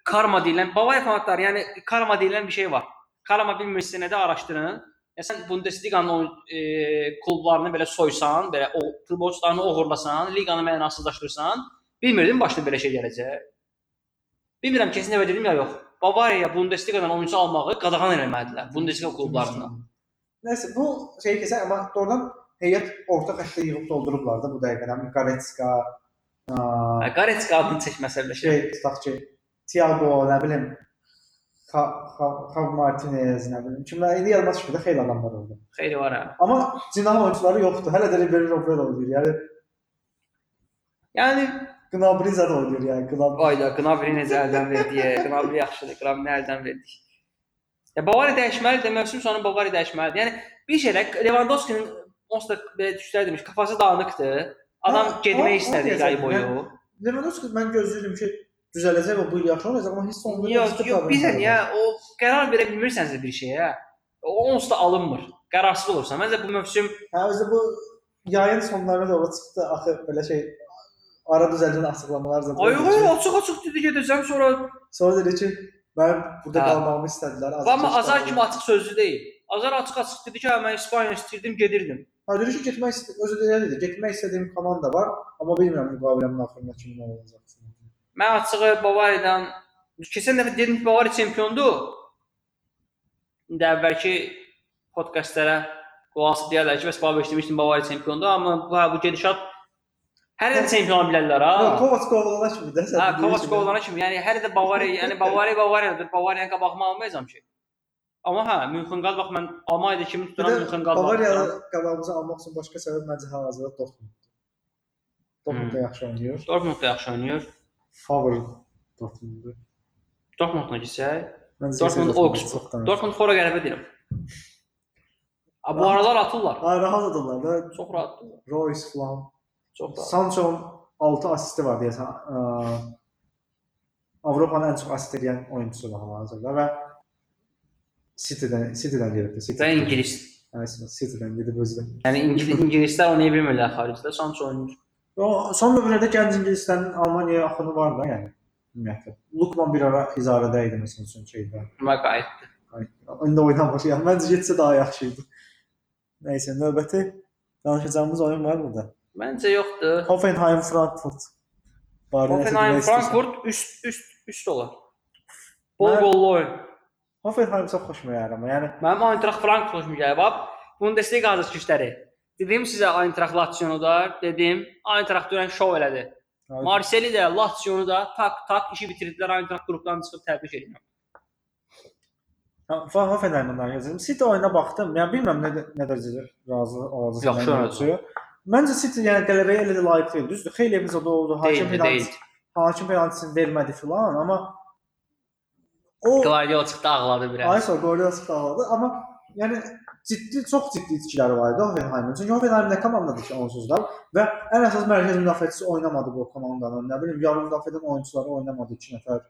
Karma deyilən, Bavariya fanatları, yəni karma deyilən bir şey var. Karma bilmirsə nədə araşdırın. Ya sən Bundesliqanın o e, klublarını belə soysan, belə o futbolçularını oğurlasan, liqanı mənasızlaşdırsan, bilmirdim başına belə şey gələcək. Bilmirəm kesin evə dedim ya yox. Bavariya Bundesliqadan oyunçu almağı qadağan eləmədilər Bundesliqa klublarından. Nəysə bu şey keçən amma doğrudan heyət orta xəttə yığıb doldurublar da bu dəqiqədən. Goretzka, Hə, Goretzka adını çəkməsə belə şey. tutaq ki, Thiago, nə bilim, Xav Martinez, nə bilim. Kimlər indi yadıma düşmür də xeyli adamlar orada. Xeyli var hə. Amma Zindan oyunçuları yoxdur. Hələ də Ribery Robben oynayır. Yəni Yəni Gnabry zədə oynayır yəni. Gnabry. Ayda Gnabry necə əldən verdi? Gnabry yaxşıdır. Gnabry əldən verdik. Ya Bavariya dəyişməlidir, mövsüm sonu Bavariya dəyişməlidir. Yəni bir şeylə Lewandowski-nin onsuz da belə düşlər demiş, kafası dağınıqdır. Adam Ha, getmək istədi yay boyu. Lewandowski mən gözləyirdim ki, düzələcək və bu il yaxşı olacaq, amma hiss olunur. Yox, yox, bizə niyə o qərar verə bilmirsənsə bir şeyə, O onsuz da alınmır. Qərarsız olursan. Məncə bu mövsüm Hə, özü bu yayın sonlarına doğru çıxdı. Axı belə şey ara düzəldən açıqlamalar zaten. ay ay açıq-açıq dedi gedəcəm sonra Sonra dedi ki, mən burada Hə. qalmamı istədilər. az Amma Azar kimi açıq sözlü deyil. Azar açıq-açıq dedi ki, hə mən İspaniya istirdim, gedirdim. Ha, dedi ki, getmək özü də dedi, getmək istədiyim komanda var, amma bilmirəm müqaviləmin axırında kimin olacaq. Mən açığı Bavariyadan keçən dəfə dedim ki, Bavariya çempiondur. İndi əvvəlki podkastlara qulaq deyirlər ki, bəs Bavariya demişdim Bavariya çempiondur, amma bu hə, bu gedişat hər də çempion bilərlər ha. Yox, Kovac qovulana kimi də sən. Hə, dediyin Kovac qovulana kimi. Yəni hər də Bavariya, yəni Bavariya Bavariyadır. Bavariyanın qabağıma almayacam ki. Amma hə, Münxenqladbaq mən Almaniyada kimi tuturam də Münxenqladbaq. Bavariyalı qabağımıza almaq üçün başqa səbəb məncə hal-hazırda Dortmund. Dortmund da Hmm. yaxşı oynayır. Dortmund da yaxşı oynayır. Favorit Dortmunddur. Dortmundla getsək, Dortmund Augsburg. Dortmund fora qələbə deyirəm. Bu aralar atırlar. Ha, rahat adamlar da Çox rahatdırlar. Royce falan. Çox rahat. Sancho'nun 6 asisti var deyəsən. Ə, Avropanın ən çox asist edən oyunçusudur hal-hazırda və City-dən City-dən gəlibdi. City. Və ingilis. Aynen, City-dən gedib özü. Yəni ingilis ingilislər oynaya bilmirlər xaricdə. Sancho oynayır. O son dövrlərdə gənc ingilislərin Almaniyaya axını var da, yəni. Ümumiyyətlə. Lukman bir ara idarədə idi məsələn üçün şeydə. Və qayıtdı. İndi oynamır. Yəni məncə getsə daha yaxşı idi. Nəysə, növbəti danışacağımız oyun var burada. Məncə yoxdur. Hoffenheim Frankfurt. Hoffenheim? Frankfurt üst üst üst olar. Bol qollu oyun. Hoffenheim çox xoşuma gəlir yəni Mənim Eintracht Frankfurt xoşuma gəlir. Bax, Bundesliga hazırlıqları. Dedim sizə Eintracht Lazio-nu da, dedim Eintracht dünən şov elədi. Marseille də, Lazio-nu da tak tak işi bitirdilər. Eintracht qrupdan çıxıb təbrik edirəm. Ha, Hoffenheimdən danışacağım. City oyuna baxdım. Yəni bilmirəm nə nə dərəcədə razı olacağam. Yaxşı oynadı. Məncə City yəni qələbəyə elə də layiq deyil. Düzdür, xeyli epizod oldu. Hakim deyildi. hakim penaltisini vermədi filan, amma o Guardiola çıxdı ağladı biraz. ay sonra golü sıxaladı, amma yəni ciddi çox ciddi itkiləri var idi Hoffenheimin. Çünki Hoffenheim nə komandadır ki, onsuz da və ən əsas mərkəz müdafiəçisi oynamadı bu komandanın. Nə bilim, yarım müdafiədən oyunçuları oynamadı 2 nəfər.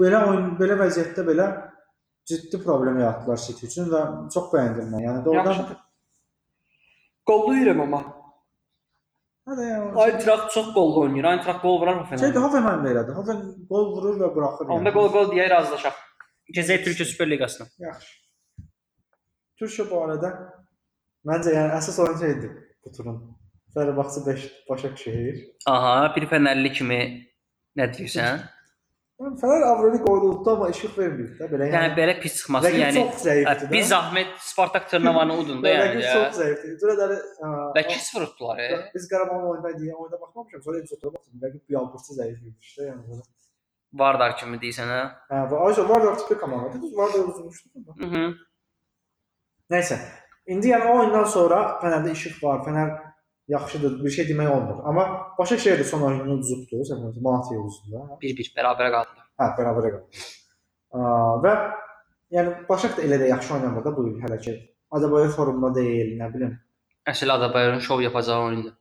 Belə oyun, belə vəziyyətdə belə ciddi problem yaratdılar City üçün və çox bəyəndim mən. Yəni doğrudan Yaxşıdır. Qollu yürəm amma. Hə də yəni. Eintracht çox qollu oynayır. Eintracht qol vurar Şeydə Hoffenheim. Hoffenheim də elədi. Hoffen gol vurur və buraxır. Onda qol qol deyə razılaşaq. Gəzək Türkiyə Süper Liqasına. Yaxşı. Türkiyə bu arada məncə yəni əsas oyun şeydir bu turun. Fenerbahçe 5 Başakşehir. Aha, bir Fənərli kimi nə deyirsən? Yəni Fener Avrolik oynadı amma işıq vermir də belə Yəni yəni. belə pis çıxması, yəni çox zəifdir. bir zahmet Spartak Trnavanı udun da yəni. Rəqib çox zəifdir. Və 2-0 tutdular. e. biz Qarabağın oyunda deyə oyuna baxmamışam. Sonra epizoda baxdım. Rəqib bir alqırçı zəif imiş də yəni. belə. Vardar kimi deyirsən hə? Hə, və Ayşə var da tipli komandadır. Düz var da uzunmuşdu. Mhm. Nəysə. İndi yəni o oyundan sonra Fənərdə işıq var. Fənər yaxşıdır, bir şey demək olmur. Amma Başakşehir də son oyununu uduzubdu, səfərdə Malatya uzunda. 1-1 bərabərə qaldılar. Hə, bərabərə qaldı. Aa, və yəni Başak da elə də yaxşı oynamır da bu il hələ ki. Azərbaycan forumda deyil, nə bilim. Əsl Azərbaycanın şov yapacağı oyundur.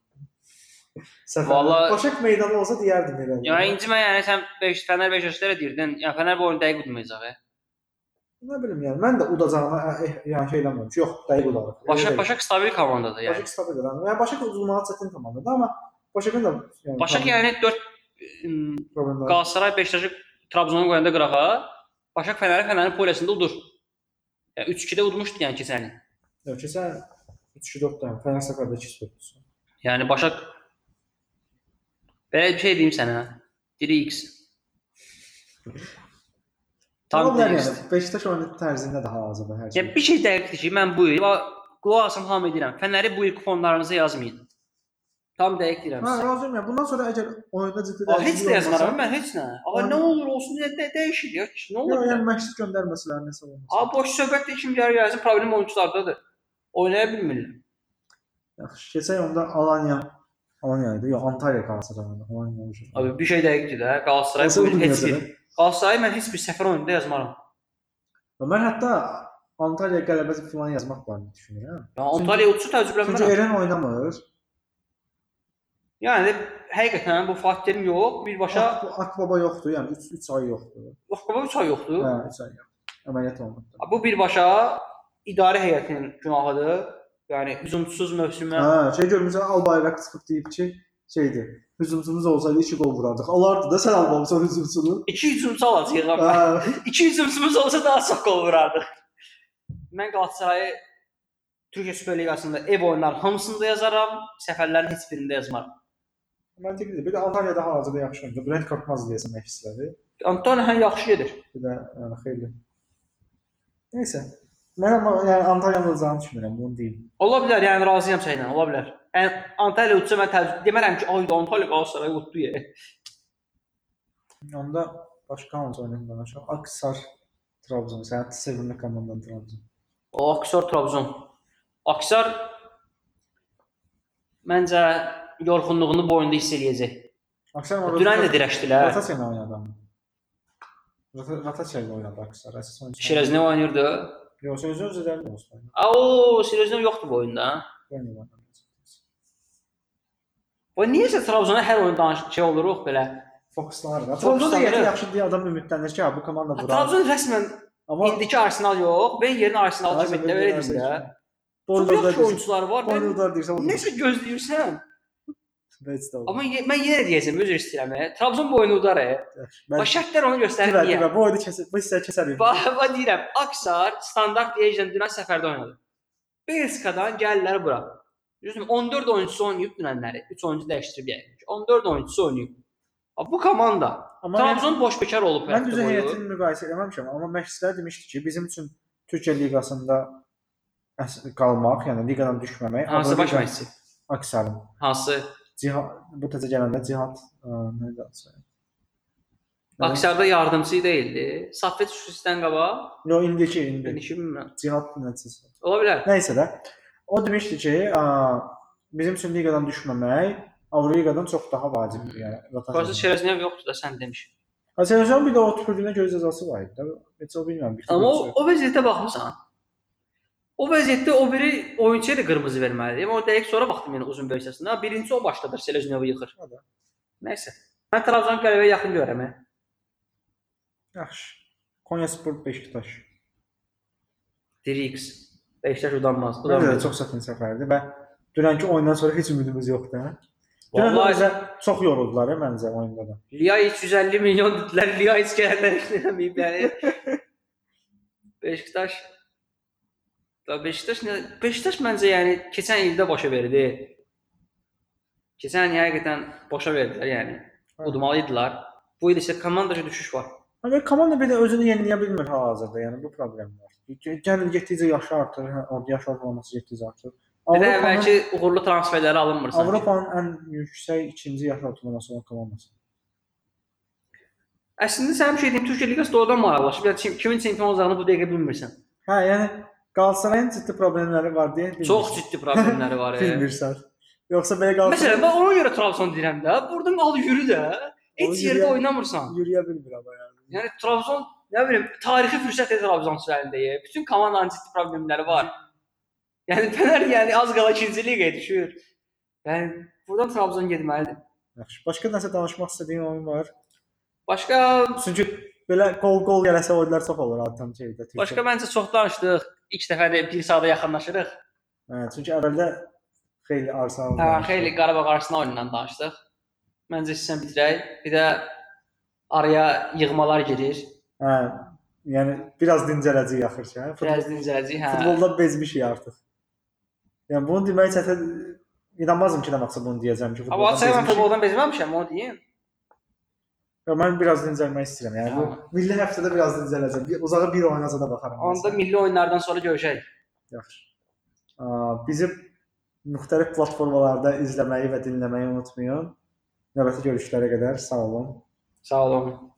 Səfər. Vallahi- Başak meydanı olsa deyərdim elə. Yəni incimə yəni sən 5 Fənər 5 yaşlara deyirdin. Yəni Fənər bu oyunu dəqiq udmayacaq. e. Nə bilim yəni mən də udacağına eh, yəni şey eləmirəm ki, yox, dəqiq udarıq. Başak. Başak stabil komandadır yəni. Başak stabil adam. Yəni Başak udulmağı çətin komandadır, amma Başakın da yəni Başak yəni 4 problemlər. Qalatasaray Beşiktaşı Trabzona qoyanda qırağa, Başak Fənəri Fənərin polesində udur. Yəni 3-2-də udmuşdu yəni keçən il. Yox, keçən 3-4 dənə Fənər səfərdə 2-0. Yəni Başak belə bir şey deyim sənə. Diri X. Tam X. yəni Beşiktaş oyunu tərzində də hal-hazırda hər şey. Yəni bir şey dəqiqdir ki, mən bu il asım hamı edirəm. Fənəri bu il kuponlarınıza yazmayın. Tam dəqiq deyirəm Hə, sizə. razıyam ya. Bundan sonra əgər oyunda ciddi Aa, heç də yazmaram mən heç nə. Ağa nə olur olsun deyə də dəyişir ya. Nə olur? Yox, yəni? məşq göndərməsələr nəsə olmaz. Aa boş söhbətdə kim gəlir gəlsin problem oyunçulardadır. Oynaya bilmirlər. Yaxşı, keçək onda Alanya Alanya idi. Yox, Antalya Galatasaray oynadı. Alanya olacaq. Abi bir şey dəqiqdir də. Qalatasaray bu il heç bir Qalatasaray mən heç bir səfər oyununda yazmaram. Mən hətta Antalya qələbəsi falan yazmaq barədə düşünürəm. Ya Antalya uçu Çünki təcrübələnmirəm. Eren oynamır. Yəni həqiqətən bu Fatih yox, birbaşa Ak- Akbaba yoxdur, yəni 3 3 ay yoxdur. Vakaba 3 ay yoxdur. Hə, 3 ay yox. Əməliyyat olundu. Bu birbaşa idarə heyətinin günahıdır. Yəni hücumsuz mövsümə Hə, şey görmüsən Albayrak çıxıb deyib ki, şeydir. Hücumçumuz olsaydı 2 gol vurardıq. Alardı da sən almamısan hücumçunu. iki hücumçu alacağıq. amma. İki hücumçumuz olsa daha çox gol vurardıq. Mən Qalatasarayı Türkiyə Süper Liqasında ev oyunları hamısında yazaram, səfərlərin heç birində yazmaram. Məntiqlidir. Bir də Antalyada hazırda yaxşı oyuncu. Brent Korkmaz deyəsən məşqçiləri. Antonio hə yaxşı gedir. Bir də yəni xeyli. Nəysə. Mən amma yəni Antalyanın olacağını düşünmürəm, bunu deyim. Ola bilər, yəni razıyam səninlə, ola bilər. Antalya utsa mən təəccüb demərəm ki, ay Antalya Qalatasaray utdu ya. Onda başqa hansı oyunu danışaq? Aksar Trabzon. Sənin sevimli komandan Trabzon. O Aksar Trabzon. Aksar məncə yorğunluğunu boyunda hiss eləyəcək. Aksar Dünən də dirəşdilər. Rotasiya ilə oynadı. Rotasiya ilə oynadı Aksar. Əsas oyunçu. Şirəzinə oynayırdı. Yox, sözü özələrində olsun. A o Şirəzinə yoxdur bu oyunda. Oynayır. Bu niyəsə Trabzona hər oyun danış şey oluruq belə. Fokuslanır. da. Trabzon da yaxşı deyə adam ümidlənir ki, ha, bu komanda vurar. Trabzon rəsmən Amma indiki Arsenal yox, ben yerin Arsenal kimi də belə deyim də. Çox yaxşı oyunçuları var. Boynuzlar deyirsən, necə gözləyirsən? Amma mən yenə deyəcəm, üzr istəyirəm. e. Trabzon bu oyunu udar. e. Bax şərtlər onu göstərir niyə? divə, bu oyunu kəsər, bu hissəni kəsərik. Bax, deyirəm, Aksar standart Liejdən dünən səfərdə oynadı. Belskadan gəlirlər bura. Düzdürmü? 14 oyunçusu oynayıb dünənləri. 3 oyuncu dəyişdirib yəni. 14 oyunçusu oynayıb. Ha, Bu komanda Amma Trabzon boş bekar olub. mən həftə düzə boyu. heyətini müqayisə etməmişəm, amma məşqçilər demişdi ki, bizim üçün Türkiyə liqasında əs- qalmaq, yəni liqadan düşməmək, Hansı baş Avroliqa- məşqçi? Aksarın. Hansı? Cihad bu təzə gələndə Cihad ə, nə idi adı? Aksarda yardımçı deyildi. Safet Şusisdən qabaq. Yo indiki indi. Benişi bilmirəm. Cihad nəticəsi. Ola bilər. Nəysə də o demişdi ki, bizim üçün liqadan düşməmək Avroliqadan çox daha vacibdir, yəni. Qarşı rotasiya. Şereznev yoxdur da sən demiş. Azərbaycan bir də o tüpürlüyünə göz cəzası var idi. Heç o bilmirəm. bir Amma o, o vəziyyətə baxmısan. O vəziyyətdə o biri oyunçuya da qırmızı verməlidir. Amma o dəqiq sonra baxdım yəni uzun versiyasına. Birinci o başladır, Seleznevi yıxır. Nəysə. Mən Trabzon qələbəyə yaxın görürəm. hə. Yaxşı. Konyaspor Beşiktaş. Dirix. Beşiktaş udanmaz. Məncə də Udanmaz. çox çətin səfərdir və dünənki oyundan sonra heç ümidimiz yoxdur. Dünən Vallahi çox yoruldular hə, məncə oyunda da. Liyayic 150 milyon dedilər. Liyayic gələnlər eləməyib yəni. Beşiktaş da Beşiktaş nə Beşiktaş məncə yəni keçən ildə başa verdi. Keçən il həqiqətən başa verdilər yəni. Hə. Udmalıydılar. Bu il isə komandaca düşüş var. Amma komanda bir də özünü yeniləyə bilmir hal-hazırda, yəni bu problem var. Gəlir getdikcə yaşı artır, hə, orada yaş ortalaması getdikcə artır. Bir də əvvəlki uğurlu transferləri alınmır sanki. Avropanın ən yüksək ikinci yaş ortalaması olan komandası. Əslində sən bir şey deyim, Türkiyə liqası doğrudan maraqlaşıb. Yəni kim- kimin çempion olacağını bu dəqiqə bilmirsən. Hə, yəni Qalatasarayın ciddi problemləri var deyə bilmirsən. Çox ciddi problemləri var. e. bilmirsən. Yoxsa belə Qalatasaray Məsələn, mən ona görə Trabzon deyirəm də. Buradan al yürü də. Heç yerdə oynamırsan. yürüyə bilmir amma yəni. Yəni Trabzon nə bilim tarixi fürsət Trabzon əlindəyə. Bütün komandanın ciddi problemləri var. Yəni Fener yəni az qala 2-ci liqaya düşür. Yəni buradan Trabzon getməlidir. Yaxşı. Başqa nəsə danışmaq istədiyin oyun var? Başqa Çünki belə qol-qol gələsə oyunlar çox olur adətən şeydə. Başqa məncə çox danışdıq. İlk dəfə də bir saata yaxınlaşırıq. Hə, çünki əvvəldə xeyli Arsenal. Hə, xeyli Qarabağ Arsenal oyunundan danışdıq. Məncə sizə bitirək. Bir də araya yığmalar girir. Hə, yəni biraz dincələcək axır ki, hə. Futbol, Biraz dincələcək, hə. futbolda bezmişik artıq. Yəni bunu demək çətin inanmazdım ki, nə vaxtsa bunu deyəcəm ki, Amma futboldan açıqca mən futboldan bezməmişəm, onu deyim. Ya, mən biraz dincəlmək istəyirəm. Yəni bu milli həftədə biraz dincələcəm. Uzağa bir oynasa da baxaram. Onda məsələn. milli oyunlardan sonra görüşək. Yaxşı. Bizi müxtəlif platformalarda izləməyi və dinləməyi unutmayın. Növbəti görüşlərə qədər sağ olun. Sağ olun.